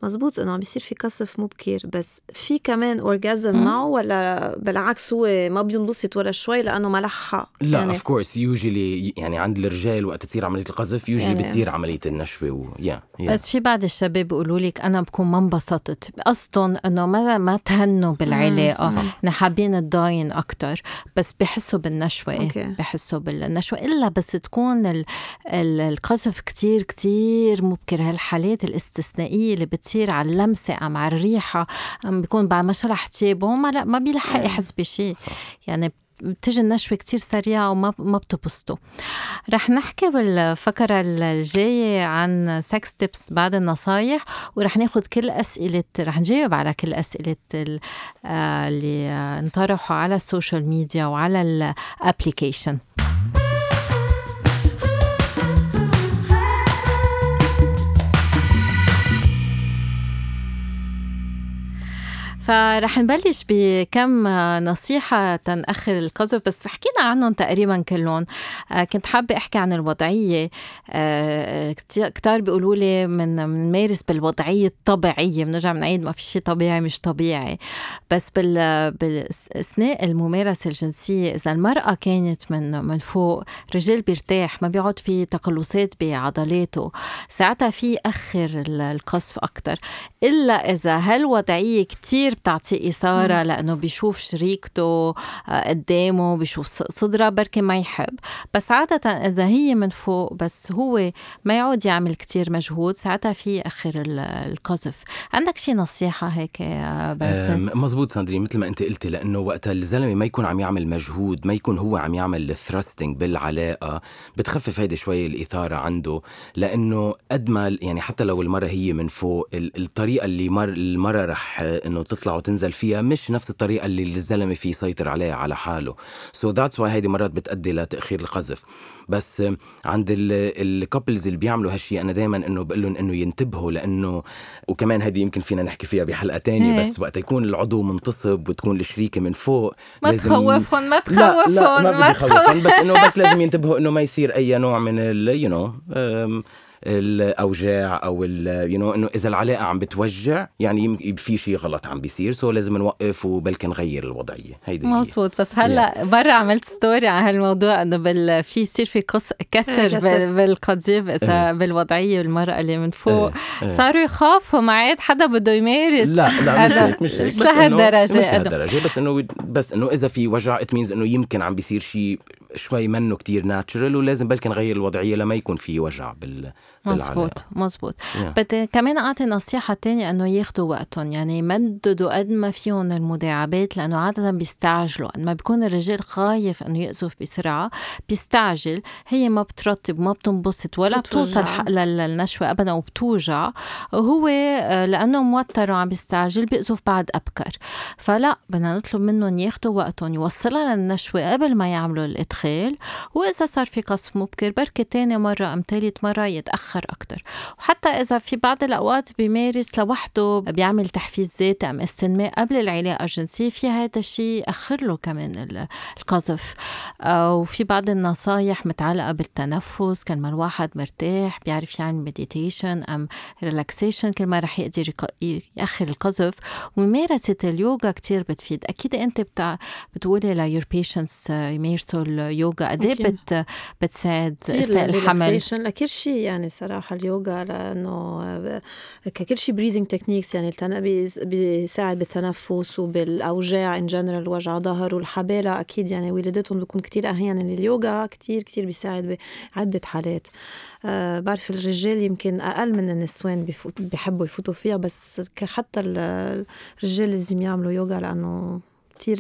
مزبوط إنه عم بيصير في قذف مبكر بس في كمان orgasm معه ولا بالعكس هو ما بينبسط ولا شوي لأنه ما لحق؟ لا يعني of course usually يعني عند الرجال وقت تصير عملية القذف usually يعني بتصير عملية النشوة و yeah yeah, yeah. بس في بعض الشباب بيقولوا لك أنا بكون ما انبسطت. قصدهم إنه ما ما تهنوا بالعلاقة. نحن حابين تضاين أكثر بس بحسوا بالنشوة. okay. بحسوا بالنشوة. إلا بس تكون ال ال القذف كتير كتير مبكر هالحالات الاستثنائية اللي بتصير بتصير على اللمسة أم على الريحة أم بيكون بعد ما شلح تيابه ما لا ما بيلحق يحس بشيء يعني بتجي النشوة كتير سريعة وما ما بتبسطوا رح نحكي بالفقرة الجاية عن sex tips بعد النصايح ورح ناخد كل أسئلة رح نجاوب على كل أسئلة آه، اللي انطرحوا على ال social media وعلى ال application فرح نبلش بكم نصيحة تنأخر القذف بس حكينا عنهم تقريبا كلهم. آه، كنت حابة أحكي عن الوضعية. آه، كتار بيقولوا لي من نمارس بالوضعية الطبيعية. بنرجع بنعيد ما في شيء طبيعي مش طبيعي. بس بال بالأثناء الممارسة الجنسية إذا المرأة كانت من من فوق رجال بيرتاح ما بيقعد في تقلصات بعضلاته. ساعتها في أخر القصف أكتر. إلا إذا هالوضعية كتير بتعطيه إثارة لأنه بيشوف شريكته آه، قدامه بيشوف صدرها بركي ما يحب. بس عادة إذا هي من فوق بس هو ما يعود يعمل كتير مجهود ساعتها في أخر القذف. عندك شي نصيحة هيك باسل؟ مزبوط ساندرين مثل ما أنت قلتي لأنه وقت الزلمة ما يكون عم يعمل مجهود ما يكون هو عم يعمل thrusting بالعلاقة بتخفف هيدي شوي الإثارة عنده. لأنه قد ما يعني حتى لو المرة هي من فوق الطريقة اللي مر المرة رح إنه تطلع تطلع وتنزل فيها مش نفس الطريقة اللي الزلمة فيه يسيطر عليها على حاله. so that's why هيدي مرات بتؤدي لتأخير القذف. بس عند ال couples اللي بيعملوا هالشيء أنا دائما إنه بقول لهم إنه ينتبهوا لأنه وكمان هذه يمكن فينا نحكي فيها بحلقة تانية إيه. بس وقت يكون العضو منتصب وتكون الشريكة من فوق ما لازم تخوفهم ما تخوفهم لا لا ما, ما تخوفهم بس إنه بس لازم ينتبهوا إنه ما يصير أي نوع من ال you you know الأوجاع أو you know إنه إذا العلاقة عم بتوجع يعني في شيء غلط عم بيصير so لازم نوقف وبلكي نغير الوضعية. هيدي مزبوط بس هلا برا عملت story عن هالموضوع إنه بال في يصير في قص كسر بالقضيب إذا إيه. بالوضعية المراه اللي من فوق. إيه. إيه. صاروا يخافوا ما عاد حدا بده يمارس. لا لا مش هيك مش هيك. مش لهالدرجة مش لهالدرجة. بس إنه بس إنه إذا في وجع it means إنه يمكن عم بيصير شيء شوي منه كتير natural ولازم بلكي نغير الوضعية لما يكون في وجع بال مزبوط مزبوط yeah. بدي كمان أعطي نصيحة تانية إنه ياخذوا وقتهم. يعني يمددوا قد ما فيهم المداعبات لأنه عادة بيستعجلوا. ما بيكون الرجال خايف إنه يقذف بسرعة بيستعجل. هي ما بترطب ما بتنبسط ولا بتوصل للنشوة ابدا وبتوجع. وهو آه، لأنه موتر وعم بيستعجل بيقذف بعد أبكر. فلا بدنا نطلب منهم ياخذوا وقتهم يوصلها للنشوة قبل ما يعملوا الإدخال. وإذا صار في قصف مبكر بركي تاني مرة أم ثالث مرة يتأخر يتأخر أكتر. وحتى إذا في بعض الأوقات بيمارس لوحده بيعمل تحفيز ذاتي أم استنماء قبل العلاقة الجنسية في هذا الشيء يأخر له كمان القذف. آه، وفي بعض النصايح متعلقة بالتنفس كل ما الواحد مرتاح بيعرف يعمل meditation أم relaxation كل ما رح يقدر يأخر القذف. وممارسة اليوغا كتير بتفيد. أكيد أنت بتع... بتقولي ل your patients يمارسوا اليوغا. قد إيه بت... بتساعد أثناء الحمل؟ لكل شيء يعني صراحة اليوغا لأنه كل شيء breathing techniques يعني بيساعد بالتنفس وبالأوجاع in general وجع ظهر والحبالة أكيد يعني ولادتهم بيكون كتير أحيانا اليوغا كتير كتير بيساعد بعدة حالات. أه بعرف الرجال يمكن أقل من النسوان بيفوت بيحبوا يفوتوا فيها بس حتى الرجال لازم يعملوا يوغا لأنه كتير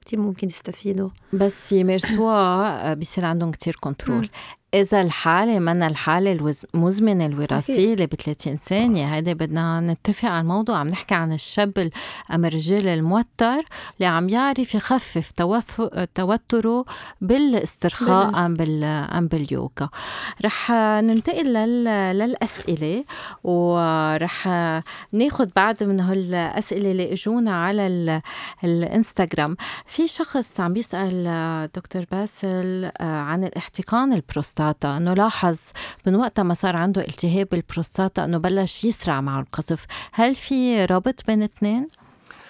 كتير ممكن يستفيدوا. بس يمارسوها بيصير عندهم كتير control إذا الحالة من الحالة المزمنة الوراثية اللي ب 30 ثانية. هيدا بدنا نتفق على الموضوع. عم نحكي عن الشاب أم الرجال الموتر اللي عم يعرف يخفف توتره بالاسترخاء أم, بال... أم باليوغا. رح ننتقل لل... للأسئلة ورح ناخد بعد من هالأسئلة اللي إجونا على ال... الإنستغرام. في شخص عم بيسأل دكتور باسل آه، عن الاحتقان البروستات. البروستاتا. إنه لاحظ من وقتها ما صار عنده التهاب البروستاتا إنه بلش يسرع مع القذف. هل في رابط بين الاثنين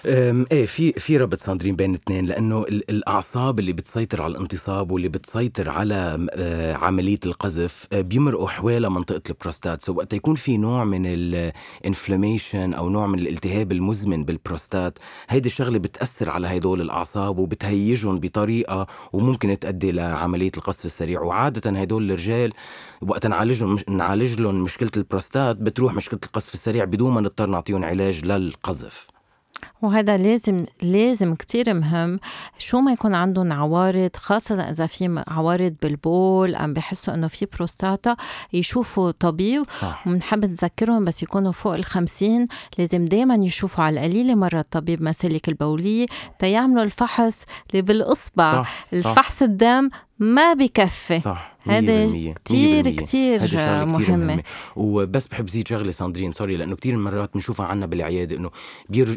إيه في في ربط ساندرين بين الاثنين لأنه الأعصاب اللي بتسيطر على الانتصاب واللي بتسيطر على آه، عملية القذف آه، بيمرقوا حوالي منطقة البروستات. so وقت يكون في نوع من ال inflammation أو نوع من الالتهاب المزمن بالبروستات هيدي الشغلة بتأثر على هدول الأعصاب وبتهيجهم بطريقة وممكن تؤدي لعملية القذف السريع. وعادة هدول الرجال وقت نعالجهم نعالج لهم مشكلة البروستات بتروح مشكلة القذف السريع بدون ما نضطر نعطيهم علاج للقذف. وهذا لازم لازم كتير مهم شو ما يكون عندهم عوارض خاصة إذا في عوارض بالبول أم بحسوا إنه في بروستاتا يشوفوا طبيب صح. وبنحب نذكرهم بس يكونوا فوق الخمسين لازم دايما يشوفوا على القليلة مرة طبيب مسالك البولية تيعملوا الفحص اللي بالإصبع صح. الفحص. الدم ما بكفي. صح. هذا كتير كتير مهمة. وبس بحب زيد شغلة ساندرين sorry لأنه كتير مرات بنشوفها عنا بالعيادة إنه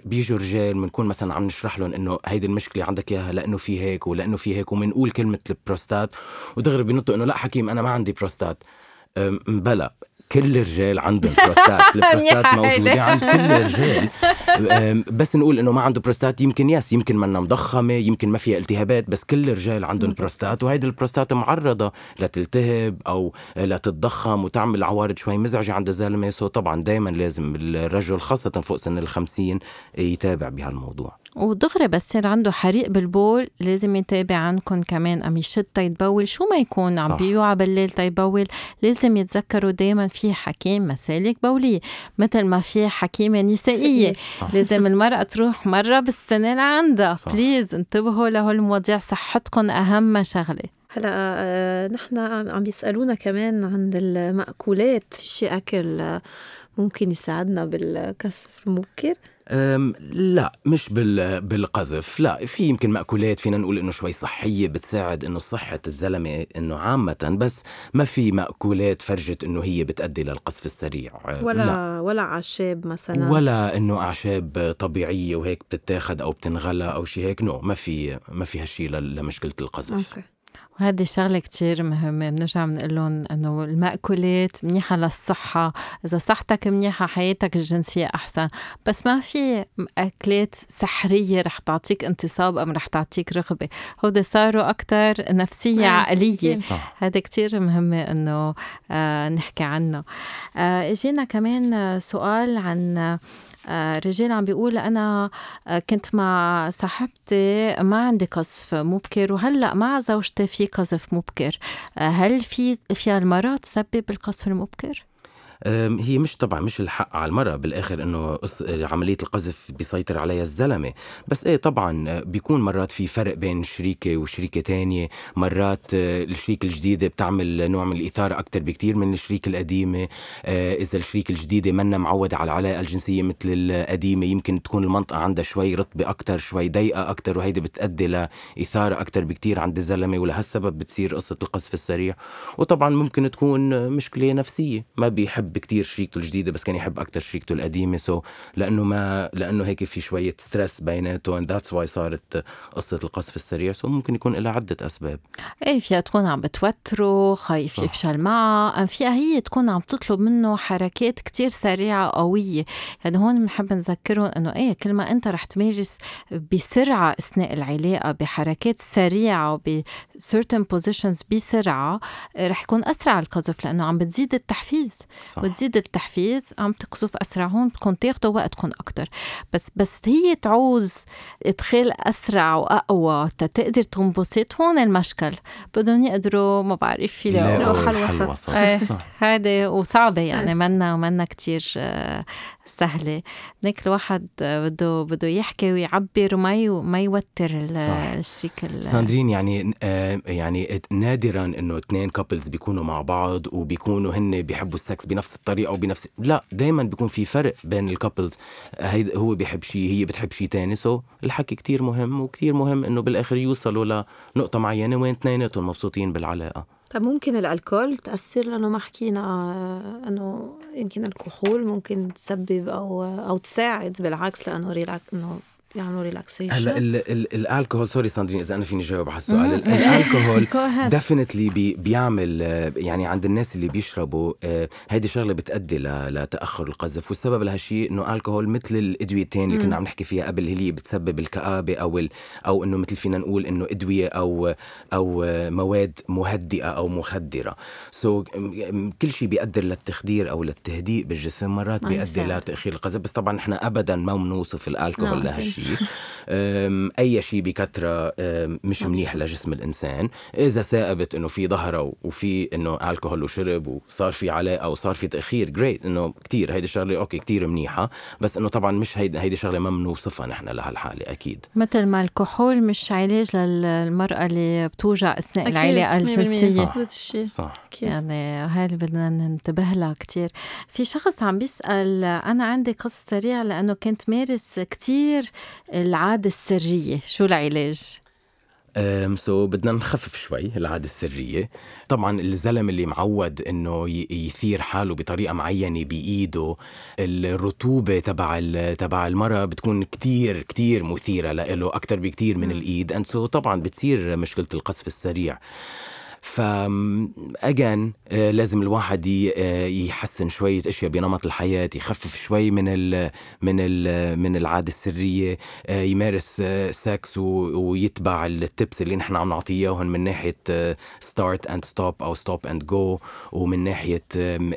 بيجوا رجال بنكون مثلا عم نشرح لهم إنه هيدي المشكلة عندك إياها لأنه في هيك ولأنه في هيك وبنقول كلمة البروستات ودغري بينطوا إنه لا حكيم أنا ما عندي بروستات. بلا. كل الرجال عندهم بروستات. البروستات موجودة عند كل الرجال. بس نقول إنه ما عنده بروستات يمكن ياس يمكن منا مضخمة يمكن ما فيها التهابات بس كل الرجال عندهم بروستات وهيدي البروستات معرضة لتلتهب أو لتتضخم وتعمل عوارض شوي مزعجة عند الزلمة. so طبعا دائما لازم الرجل خاصة فوق سن الخمسين يتابع بهالموضوع. ودغري بس يصير عنده حريق بالبول لازم يتابع عندكم كمان عم يشد تيبول شو ما يكون عم بيوعى بالليل تيبول لازم يتذكروا دائما في حكيم مسالك بوليه مثل ما في حكيمة نسائية. صح. لازم المرأة تروح مرة بالسنة لعندها. please انتبهوا لهالمواضيع صحتكم أهم شغلة. هلا آه، نحن عم بيسالونا كمان عن المأكولات. في شيء أكل ممكن يساعدنا بالكسر المبكر؟ لا مش بال بالقذف لا في يمكن مأكولات فينا نقول إنه شوي صحية بتساعد إنه صحة الزلمة إنه عامة بس ما في مأكولات فرجت إنه هي بتأدي للقذف السريع ولا لا. ولا أعشاب مثلا ولا إنه أعشاب طبيعية وهيك بتتاخد أو بتنغلى أو شيء هيك نو ما في ما في هالشيء لمشكلة القذف أوكي. وهذه شغلة كتير مهمة بنرجع بنقول لهم إنه المأكولات منيحة للصحة. إذا صحتك منيحة حياتك الجنسية أحسن. بس ما في أكلات سحرية رح تعطيك انتصاب أم رح تعطيك رغبة. هودي صاروا أكتر نفسية نعم، عقلية. هذا كتير مهمة إنه آه نحكي عنه آه إجينا كمان سؤال عن آه، رجال عم بيقول أنا آه، كنت مع صاحبتي ما عندي قذف مبكر وهلأ مع زوجتي في قذف مبكر آه، هل في فيها المرأة تسبب القذف المبكر؟ هي مش طبعا مش الحق على المرأة بالآخر إنه عملية القذف بيسيطر عليها الزلمة. بس إيه طبعا بيكون مرات في فرق بين شريكة وشريكة تانية. مرات آه، الشريكة الجديدة بتعمل نوع من الإثارة أكتر بكتير من الشريكة القديمة. آه، إذا الشريكة الجديدة منا معودة على العلاقة الجنسية مثل القديمة يمكن تكون المنطقة عندها شوي رطبة أكتر شوي ضيقة أكتر وهيدي بتأدي لإثارة أكتر بكتير عند الزلمة. ولهالسبب بتصير قصة القذف السريع. وطبعا ممكن تكون مشكلة نفسية. ما بيحب كتير شريكته الجديدة بس كان يحب أكثر شريكته القديمة. so لأنه ما لأنه هيك في شوية stress بيناتهم that's why صارت قصة القذف السريع. so ممكن يكون لها عدة أسباب. إيه فيها تكون عم بتوتره خايف يفشل معها فيها هي تكون عم تطلب منه حركات كتير سريعة قوية. يعني هون بنحب نذكرهم إنه إيه كل ما أنت رح تمارس بسرعة أثناء العلاقة بحركات سريعة وب certain positions بسرعة رح يكون أسرع القذف لأنه عم بتزيد التحفيز. صح. وتزيد التحفيز عم تقصف اسرع هون بدكم تاخذوا وقتكم أكثر بس بس هي تعوز إدخال أسرع وأقوى تقدر تنبسط هون المشكل. بدهم يقدروا ما بعرف يلاقوا حل وسط هذا وصعبة يعني منا ومنا كتير آه، سهلة. هيك الواحد بده بده يحكي ويعبر وما ما يوتر الشريك ساندرين يعني آه يعني نادرا إنه اثنين couples بيكونوا مع بعض وبيكونوا هن بيحبوا السكس بنفس الطريقة وبنفس لا دائما بيكون في فرق بين ال couples هي هو بيحب شيء هي بتحب شيء ثاني so الحكي كتير مهم وكتير مهم إنه بالآخر يوصلوا لنقطة معينة وين اثنيناتهم مبسوطين بالعلاقة. طب ممكن الألكول تأثر لأنه ما حكينا آه، إنه يمكن الكحول ممكن تسبب أو أو تساعد بالعكس لأنه relax إنه يعملوا relaxation هلا ال alcohol sorry ساندرين إذا أنا فيني جاوب على السؤال. ال alcohol definitely بي بيعمل يعني عند الناس اللي بيشربوا آه، هيدي شغلة بتؤدي لتأخر القذف. والسبب لهالشيء إنه الكحول مثل الأدويتين اللي كنا عم نحكي فيها قبل اللي هي بتسبب الكآبة أو أو إنه مثل فينا نقول إنه أدوية أو أو مواد مهدئة أو مخدرة. so, كل شيء بيؤدي للتخدير أو للتهدئ بالجسم مرات بيؤدي لتأخير القذف. بس طبعا نحن ابدا ما بنوصف الالكحول نعم، لهالشيء أي شيء بكثره مش منيح لجسم الإنسان. إذا ثابت إنه في ظهره وفي إنه الكحول وشرب وصار في علاقة وصار في تأخير جريت إنه كثير هيدي الشغله أوكي كثير منيحة. بس إنه طبعا مش هيدي هيدي شغلة ما بنوصفها نحن لهالحالة أكيد. مثل ما الكحول مش علاج للمرأة اللي بتوجع أثناء العلاقه الجنسية. صح, صح. أكيد. يعني هذه بدنا ننتبه لها كثير في شخص عم بيسأل أنا عندي قذف سريع لأنه كنت مارس كثير العادة السرية شو العلاج؟ so بدنا نخفف شوي العادة السرية. طبعا الزلم اللي معود إنه يثير حاله بطريقة معينة بإيده الرطوبة تبع تبع المرأة بتكون كتير كتير مثيرة له أكثر بكتير من الإيد. and so طبعا بتصير مشكلة القذف السريع. ف again آه، لازم الواحد آه، يحسن شوية أشياء بنمط الحياة يخفف شوي من ال من ال من العادة السرية آه، يمارس سكس ويتبع ال tips اللي نحن عم نعطيه اياهم من ناحية start and stop أو stop and go ومن ناحية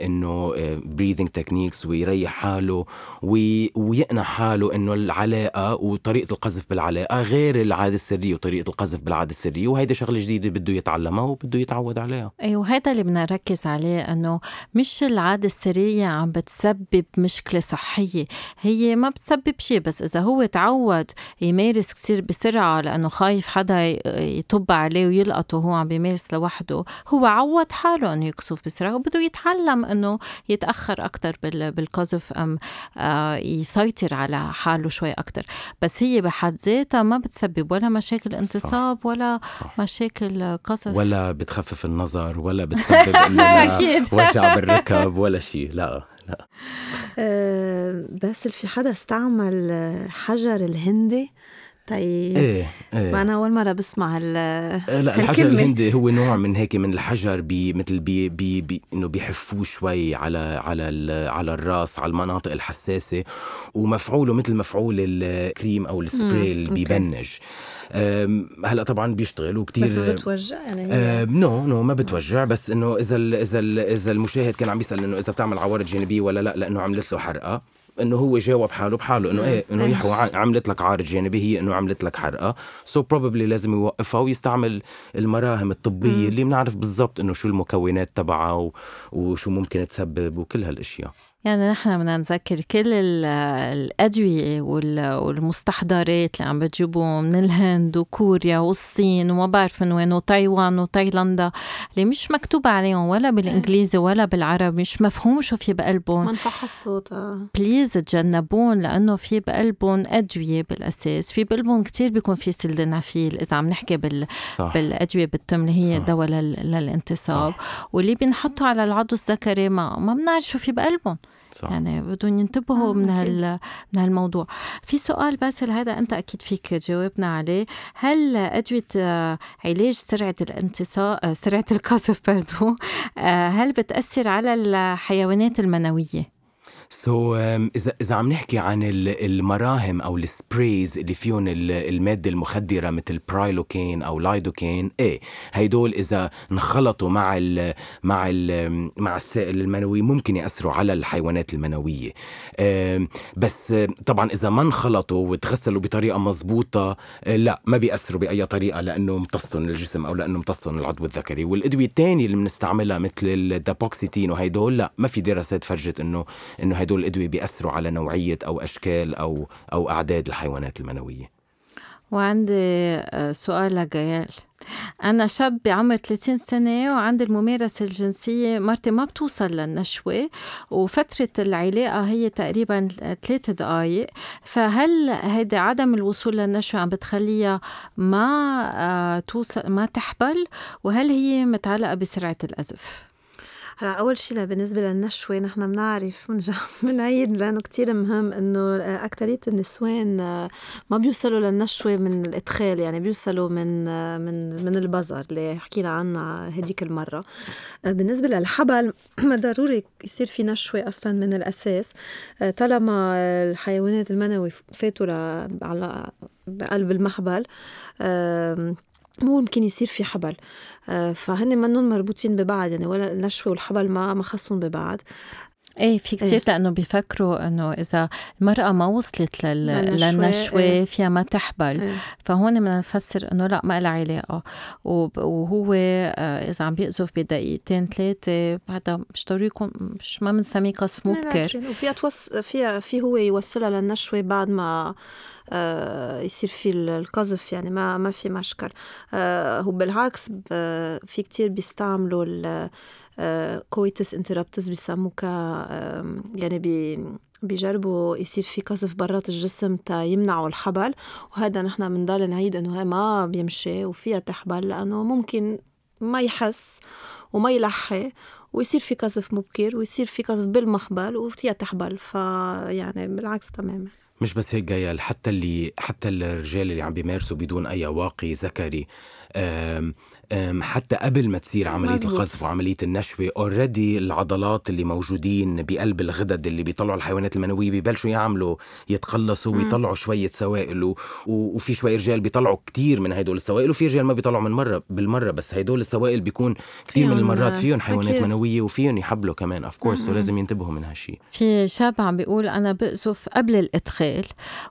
إنه breathing techniques ويريح حاله ويقنع حاله إنه العلاقة وطريقة القذف بالعلاقة غير العادة السرية وطريقة القذف بالعادة السرية وهيدي شغلة جديدة بده يتعلمها وبده بده يتعود عليها. أيوه وهذا اللي بدنا نركز عليه إنه مش العادة السرية عم بتسبب مشكلة صحية. هي ما بتسبب شيء بس إذا هو تعود يمارس كثير بسرعة لأنه خايف حدا يطب عليه ويلقطه وهو عم بيمارس لوحده هو عود حاله إنه يقصف بسرعة وبده يتعلم إنه يتأخر أكثر بالقذف أم آه يسيطر على حاله شوي أكثر بس هي بحد ذاتها ما بتسبب ولا مشاكل انتصاب ولا صح. مشاكل قذف. ولا بتخفف النظر ولا بتسبب انه وجع بالركب ولا شيء لا لا. أه بس في حدا استعمل حجر الهندي؟ طيب. إيه إيه. ما أنا أول مرة بسمع ال إيه، لا الحجر الهندي هو نوع من هيك من الحجر بي مثل بي بي, بي إنه بيحفوه شوي على على على الرأس على المناطق الحساسة ومفعوله مثل مفعول الكريم أو السبراي اللي بيبنج. هلا طبعا بيشتغل وكثير بس ما بتوجع يعني no no ما بتوجع بس إنه إذا ال إذا ال إذا المشاهد كان عم يسأل إنه إذا بتعمل عوارض جانبية ولا لا لإنه عملت له حرقة إنه هو جاوب حاله بحاله إنه إيه إنه يحو عملت لك عارض جانبي هي إنه عملت لك حرقة. so probably لازم يوقفها ويستعمل المراهم الطبية اللي بنعرف بالضبط إنه شو المكونات تبعها وشو ممكن تسبب وكل هالأشياء. يعني نحن بدنا نذكر كل الأدوية والمستحضرات اللي عم بتجيبوا من الهند وكوريا والصين وما بعرف من وين وتايوان وتايلاندا اللي مش مكتوب عليهم ولا بالإنجليزي ولا بالعربي مش مفهوم شو في بقلبهم. ما الصوت please تجنبون لأنه في بقلبهم أدوية بالأساس. في بقلبهم كتير بيكون في سلدنافيل إذا عم نحكي بال... صح. بالأدوية بالتم اللي هي دواء للانتصاب. صح. واللي بينحطوا على العضو الذكري ما ما بنعرف شو في بقلبهم. صح. يعني بدهم ينتبهوا آه من هال من هالموضوع. في سؤال باسل هذا أنت أكيد فيك تجاوبنا عليه. هل ادويه آه، علاج سرعة الانتصاب آه، سرعة القذف بردو آه، هل بتأثر على الحيوانات المنوية؟ so, um, اذا إذا عم نحكي عن المراهم أو ال sprays اللي فيهم المادة المخدرة مثل prilocaine أو لايدوكين إيه هيدول إذا انخلطوا مع ال مع ال مع السائل المنوي ممكن يأثروا على الحيوانات المنوية. بس طبعا إذا ما انخلطوا وتغسلوا بطريقة مضبوطة لا ما بيأثروا بأي طريقة لأنه امتصهم الجسم أو لأنه امتصهم العضو الذكري. والأدوية الثانية اللي بنستعملها مثل الدابوكسيتين وهيدول لا ما في دراسات فرجت انه إنه هدول الأدوية بيأثروا على نوعية أو أشكال أو أو أعداد الحيوانات المنوية. وعندي آه، سؤال لجيال. أنا شاب بعمر 30 سنة وعندي الممارسة الجنسية مرتي ما بتوصل للنشوة وفترة العلاقة هي تقريبا ثلاث دقايق. فهل هيدا عدم الوصول للنشوة عم بتخليها ما آه، توصل ما تحبل؟ وهل هي متعلقة بسرعة الأزف؟ هلا أول شيء بالنسبة للنشوة نحن بنعرف بنرجع بنعيد لأنه كتير مهم إنه اكثريه النسوان ما بيوصلوا للنشوة من الإدخال يعني بيوصلوا من من من البزر اللي حكينا عنها هديك المرة. بالنسبة للحبل ما ضروري يصير في نشوة أصلا من الأساس. طالما الحيوانات المنوي فاتوا على بقلب المحبل ممكن يصير في حبل. آه، فهن منهم مربوطين ببعض يعني ولا النشوة والحبل ما ما خصهم ببعض إيه في كثير إيه؟ لأنه بيفكروا إنه إذا المرأة ما وصلت لل... للنشوة إيه؟ فيها ما تحبل إيه؟ فهون بدنا نفسر إنه لا ما لها علاقة وهو آه، إذا عم بيقذف بدقيقتين ثلاثة هذا مش ضروري يكون مش ما بنسميه قذف مبكر وفيها توص فيها في هو يوصلها للنشوة بعد ما يصير في القذف يعني ما ما في مشكل. آه، هو بالعكس في كتير بيستعملوا coitus interruptus بيسموه ك يعني بي بيجربوا يصير في قذف برات الجسم تا يمنعوا الحبل. وهذا نحن بنضل نعيد إنه ما بيمشي وفيها تحبل لأنه ممكن ما يحس وما يلحي ويصير في قذف مبكر ويصير في قذف بالمحبل وفيها تحبل. فيعني بالعكس تماما. مش بس هيك جاية حتى اللي حتى الرجال اللي عم بيمارسوا بدون أي واقي ذكري. حتى قبل ما تصير عملية مزبوط. القذف وعملية النشوة اوريدي العضلات اللي موجودين بقلب الغدد اللي بيطلعوا الحيوانات المنوية ببلشوا يعملوا يتقلصوا ويطلعوا شوية سوائل و... وفي شوي رجال بيطلعوا كتير من هدول السوائل وفي رجال ما بيطلعوا من مرة بالمرة بس هدول السوائل بيكون كتير من المرات فيهم حيوانات أكيد. منوية وفيهم يحبلوا كمان of course ولازم ينتبهوا من هالشيء في شاب عم بيقول أنا بقذف قبل الإدخال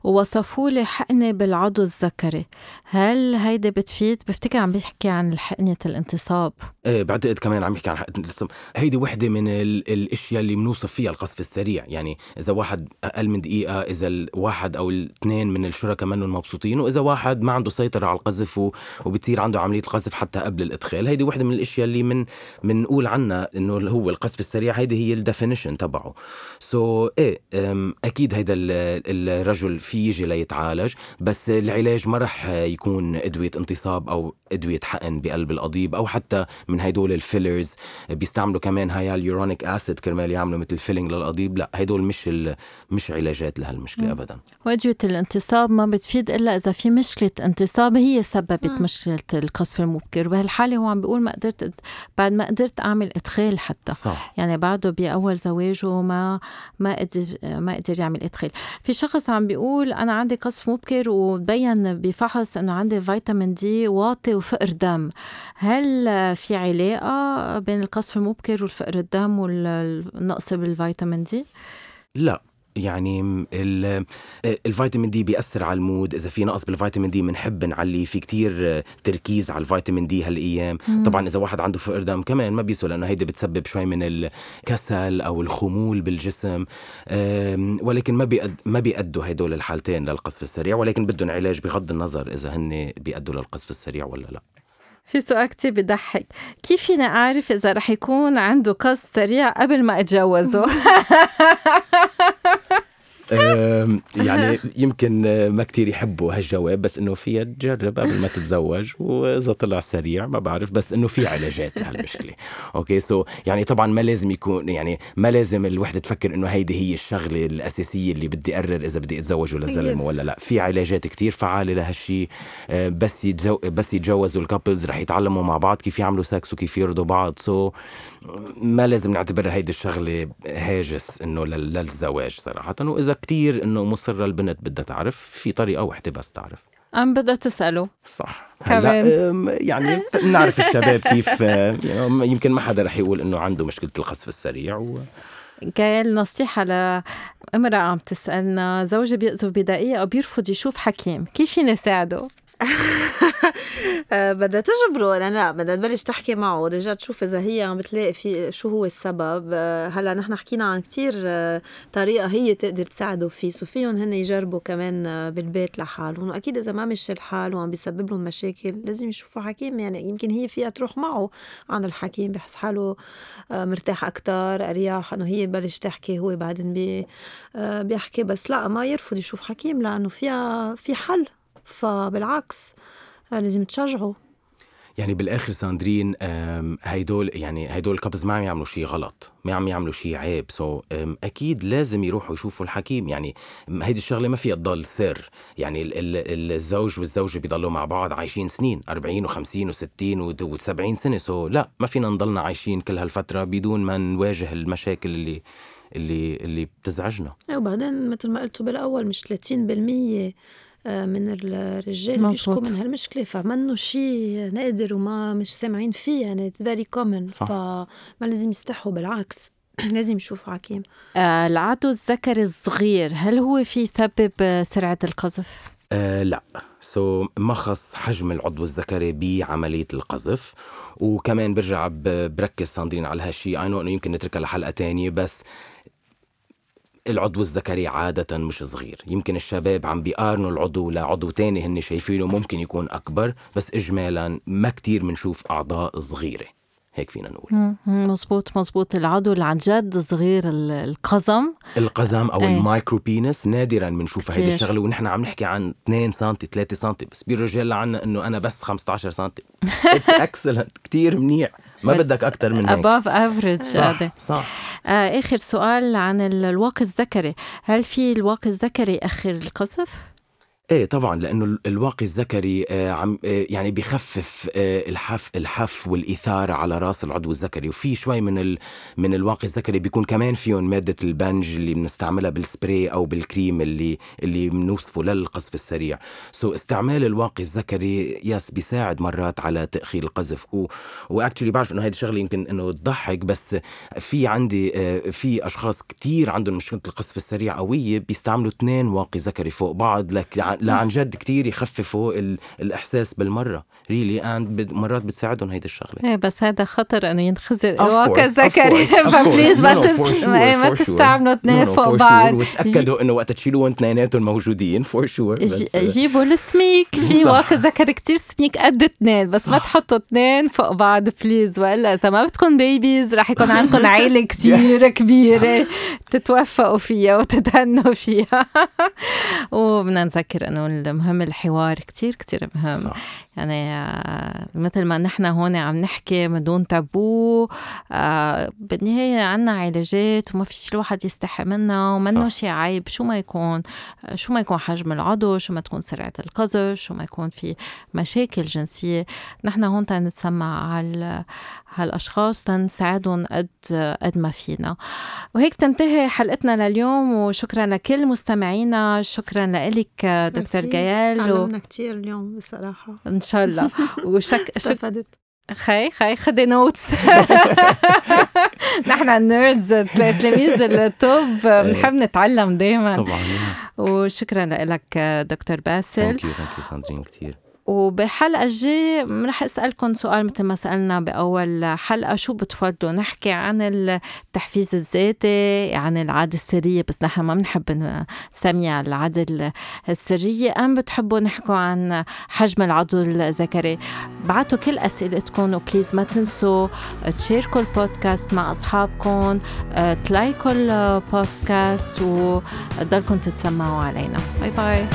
ووصفوا لي حقنة بالعضو الذكري. هل هيدي بتفيد؟ بفتكر عم بيحكي عن حقنة الانتصاب؟ إيه بعتقد كمان عم يحكي عن حقنة الانتصاب. هيدي وحدة من الأشياء اللي بنوصف فيها القذف السريع. يعني إذا واحد أقل من دقيقة إذا الواحد أو الاثنين من الشركاء منهم مبسوطين وإذا واحد ما عنده سيطرة على القذف وبتصير عنده عملية قذف حتى قبل الإدخال. هيدي وحدة من الأشياء اللي من بنقول عنها إنه هو القذف السريع. هيدي هي ال definition تبعه. so, إيه أكيد هيدا الرجل في يجي ليتعالج بس العلاج ما رح يكون أدوية انتصاب أو أدوية حقن بقلب القضيب أو حتى من هدول ال fillers بيستعملوا كمان hyaluronic acid كرمال يعملوا مثل filling للقضيب لا هدول مش مش علاجات لهالمشكلة ابدا. وادويه الانتصاب ما بتفيد إلا إذا في مشكلة انتصاب هي سببت م. مشكلة القصف المبكر. وبهالحاله هو عم بيقول ما قدرت بعد ما قدرت أعمل إدخال حتى. صح. يعني بعده بأول زواجه ما ما قدر ما قدر يعمل إدخال. في شخص عم بيقول أنا عندي قصف مبكر وبين بفحص إنه عندي فيتامين دي واطي وفقر دم. هل في علاقة بين القصف المبكر والفقر الدم والنقص بالفيتامين دي؟ لا يعني الفيتامين دي بيأثر على ال mood. إذا في نقص بالفيتامين دي بنحب نعلي. في كتير تركيز على الفيتامين دي هالأيام. مم. طبعا إذا واحد عنده فقر دم كمان ما بيسوى لأنه هيدي بتسبب شوي من الكسل أو الخمول بالجسم. ولكن ما بيقد ما بيأدوا هدول الحالتين للقذف السريع ولكن بدهم علاج بغض النظر إذا هن بيأدوا للقذف السريع ولا لا. في سؤال كتير بضحك كيف فيني أعرف إذا رح يكون عنده قذف سريع قبل ما أتجوزه؟ يعني يمكن ما كتير يحبوا هالجواب بس إنه فيها تجرب قبل ما تتزوج وإذا طلع سريع ما بعرف بس إنه في علاجات لهالمشكلة. okay so يعني طبعا ما لازم يكون يعني ما لازم الوحدة تفكر إنه هيدي هي الشغلة الأساسية اللي بدي أقرر إذا بدي أتزوج ولا زلمة ولا لا. في علاجات كتير فعالة لهالشيء آه، بس يتزو بس يتجوزوا ال couples رح يتعلموا مع بعض كيف يعملوا سكس وكيف يرضوا بعض. so ما لازم نعتبر هيدي الشغلة هاجس إنه للزواج صراحة. وإذا كتير إنه مصره البنت بدها تعرف في طريقة وحدة بس تعرف. عم بدها تسأله. صح. هلأ يعني بنعرف الشباب كيف يمكن ما حدا رح يقول إنه عنده مشكلة القصف السريع و... جايل نصيحة لامرأة عم تسألنا زوجي بيقذف بدقيقة وبيرفض يشوف حكيم كيف فيني ساعده؟ آه، بدها تجبره. لا بدها تبلش تحكي معه. ورجع تشوف إذا هي عم بتلاقي في شو هو السبب. آه، هلأ نحن حكينا عن كتير آه، طريقة هي تقدر تساعده فيه. سو فيهم هن يجربوا كمان بالبيت لحالهم. واكيد إذا ما مشي الحال وعم بيسبب لهم مشاكل لازم يشوفوا حكيم. يعني يمكن هي فيها تروح معه عن الحكيم. بحس حاله مرتاح أكثر أريح. إنه هي بلش تحكي هو بعدين بي بيحكي. بس لا ما يرفض يشوف حكيم لأنه فيها في حل. فبالعكس لازم تشجعه يعني بالآخر ساندرين هيدول يعني هيدول ال couples ما عم يعملوا شيء غلط ما عم يعملوا شيء عيب. so, أكيد لازم يروحوا يشوفوا الحكيم. يعني هيدي الشغلة ما فيها تضل سر. يعني ال ال الزوج والزوجة بيضلوا مع بعض عايشين سنين 40 و50 و60 و70 سنة. so, لا ما فينا نضلنا عايشين كل هالفترة بدون ما نواجه المشاكل اللي اللي اللي بتزعجنا. وبعدين مثل ما قلتوا بالأول مش 30% آه، من الرجال بيشكوا من هالمشكله فمنه شيء نادر وما مش سامعين فيه يعني very common فما لازم يستحوا بالعكس لازم يشوفوا حكيم. آه العدو الذكري الصغير هل هو في سبب سرعة القذف؟ آه لا. سو so, ما خص حجم العضو الذكري بعملية القذف. وكمان برجع بركز ساندرين على هالشيء اي إنه يمكن نتركها لحلقة تانية بس العضو الذكري عادة مش صغير. يمكن الشباب عم بيقارنوا العضو لعضو تاني هن شايفينه ممكن يكون أكبر بس إجمالا ما كتير منشوف أعضاء صغيرة. هيك فينا نقول. مزبوط مزبوط العضو عن جد صغير القزم. القزم أو إيه. ال micropenis نادرا بنشوف هيدي الشغلة ونحن عم نحكي عن 2 سم 3 سم بس بالرجال عنا إنه أنا بس 15 سم it's excellent كثير منيح. ما بدك أكثر من هيك. above average صح صح. آه آخر سؤال عن الواقي الذكري. هل في الواقي الذكري يأخر القذف؟ إيه طبعا لأنه الواقي الذكري آه عم آه يعني بخفف آه الحف الحف والإثارة على رأس العضو الذكري. وفي شوي من ال من الواقي الذكري بيكون كمان فيهم مادة البنج اللي بنستعملها بالسبراي أو بالكريم اللي اللي بنوصفه للقذف السريع. so استعمال الواقي الذكري yes بيساعد مرات على تأخير القذف. و actually بعرف إنه هيدي الشغله يمكن إنه تضحك بس في عندي في أشخاص كتير عندهم مشكلة القذف السريع قوية بيستعملوا اثنين واقي ذكري فوق بعض لك لعن جد كتير يخففوا الإحساس بالمرة. really and مرات بتساعدهم هيدي الشغلة. إيه بس هذا خطر إنه ينخزق. الواقي الذكري ف please ما تستعملوا اثنين فوق بعض وتأكدوا إنه وقت تشيلوهم اثنيناتهم موجودين for sure جيبوا السميك في واقي ذكري كتير سميك. قد اثنين بس ما تحطوا اثنين فوق بعض please وإلا إذا ما بدكم babies رح يكون عندكم عيلة كتير كبيرة. تتوفقوا فيها وتتهنوا فيها. وبدنا نذكر انه المهم الحوار كتير كتير مهم. صح. يعني آه، مثل ما نحن هون عم نحكي من دون تابو آه، بالنهاية عنا علاجات وما في شي الواحد يستحي منها ومنه شي عيب. شو ما يكون شو ما يكون حجم العضو شو ما تكون سرعة القذف شو ما يكون في مشاكل جنسية. نحن هون تنتسمع على هالأشخاص تنساعدهم قد قد ما فينا. وهيك تنتهي حلقتنا لليوم وشكرا لكل مستمعينا. شكرا لك دكتور جيال تعلمنا و... كثير اليوم بصراحة. إن شاء الله. وشك استفدت. خي خي خدي notes نحن ال nerds تلاميذ ال top بنحب نتعلم دائما طبعا. وشكرا لك دكتور باسل. thank you thank you ساندرين كثير وبحلقة الجاية رح أسألكم سؤال مثل ما سألنا بأول حلقة شو بتفضلوا؟ نحكي عن التحفيز الذاتي عن العادة السرية بس نحن ما بنحب نسميها العادة السرية أم بتحبوا نحكوا عن حجم العضو الذكري؟ بعتوا كل أسئلتكم و please ما تنسوا تشاركوا البودكاست مع أصحابكم تلايكوا البودكاست وتضلكم تتسمعوا علينا. bye bye.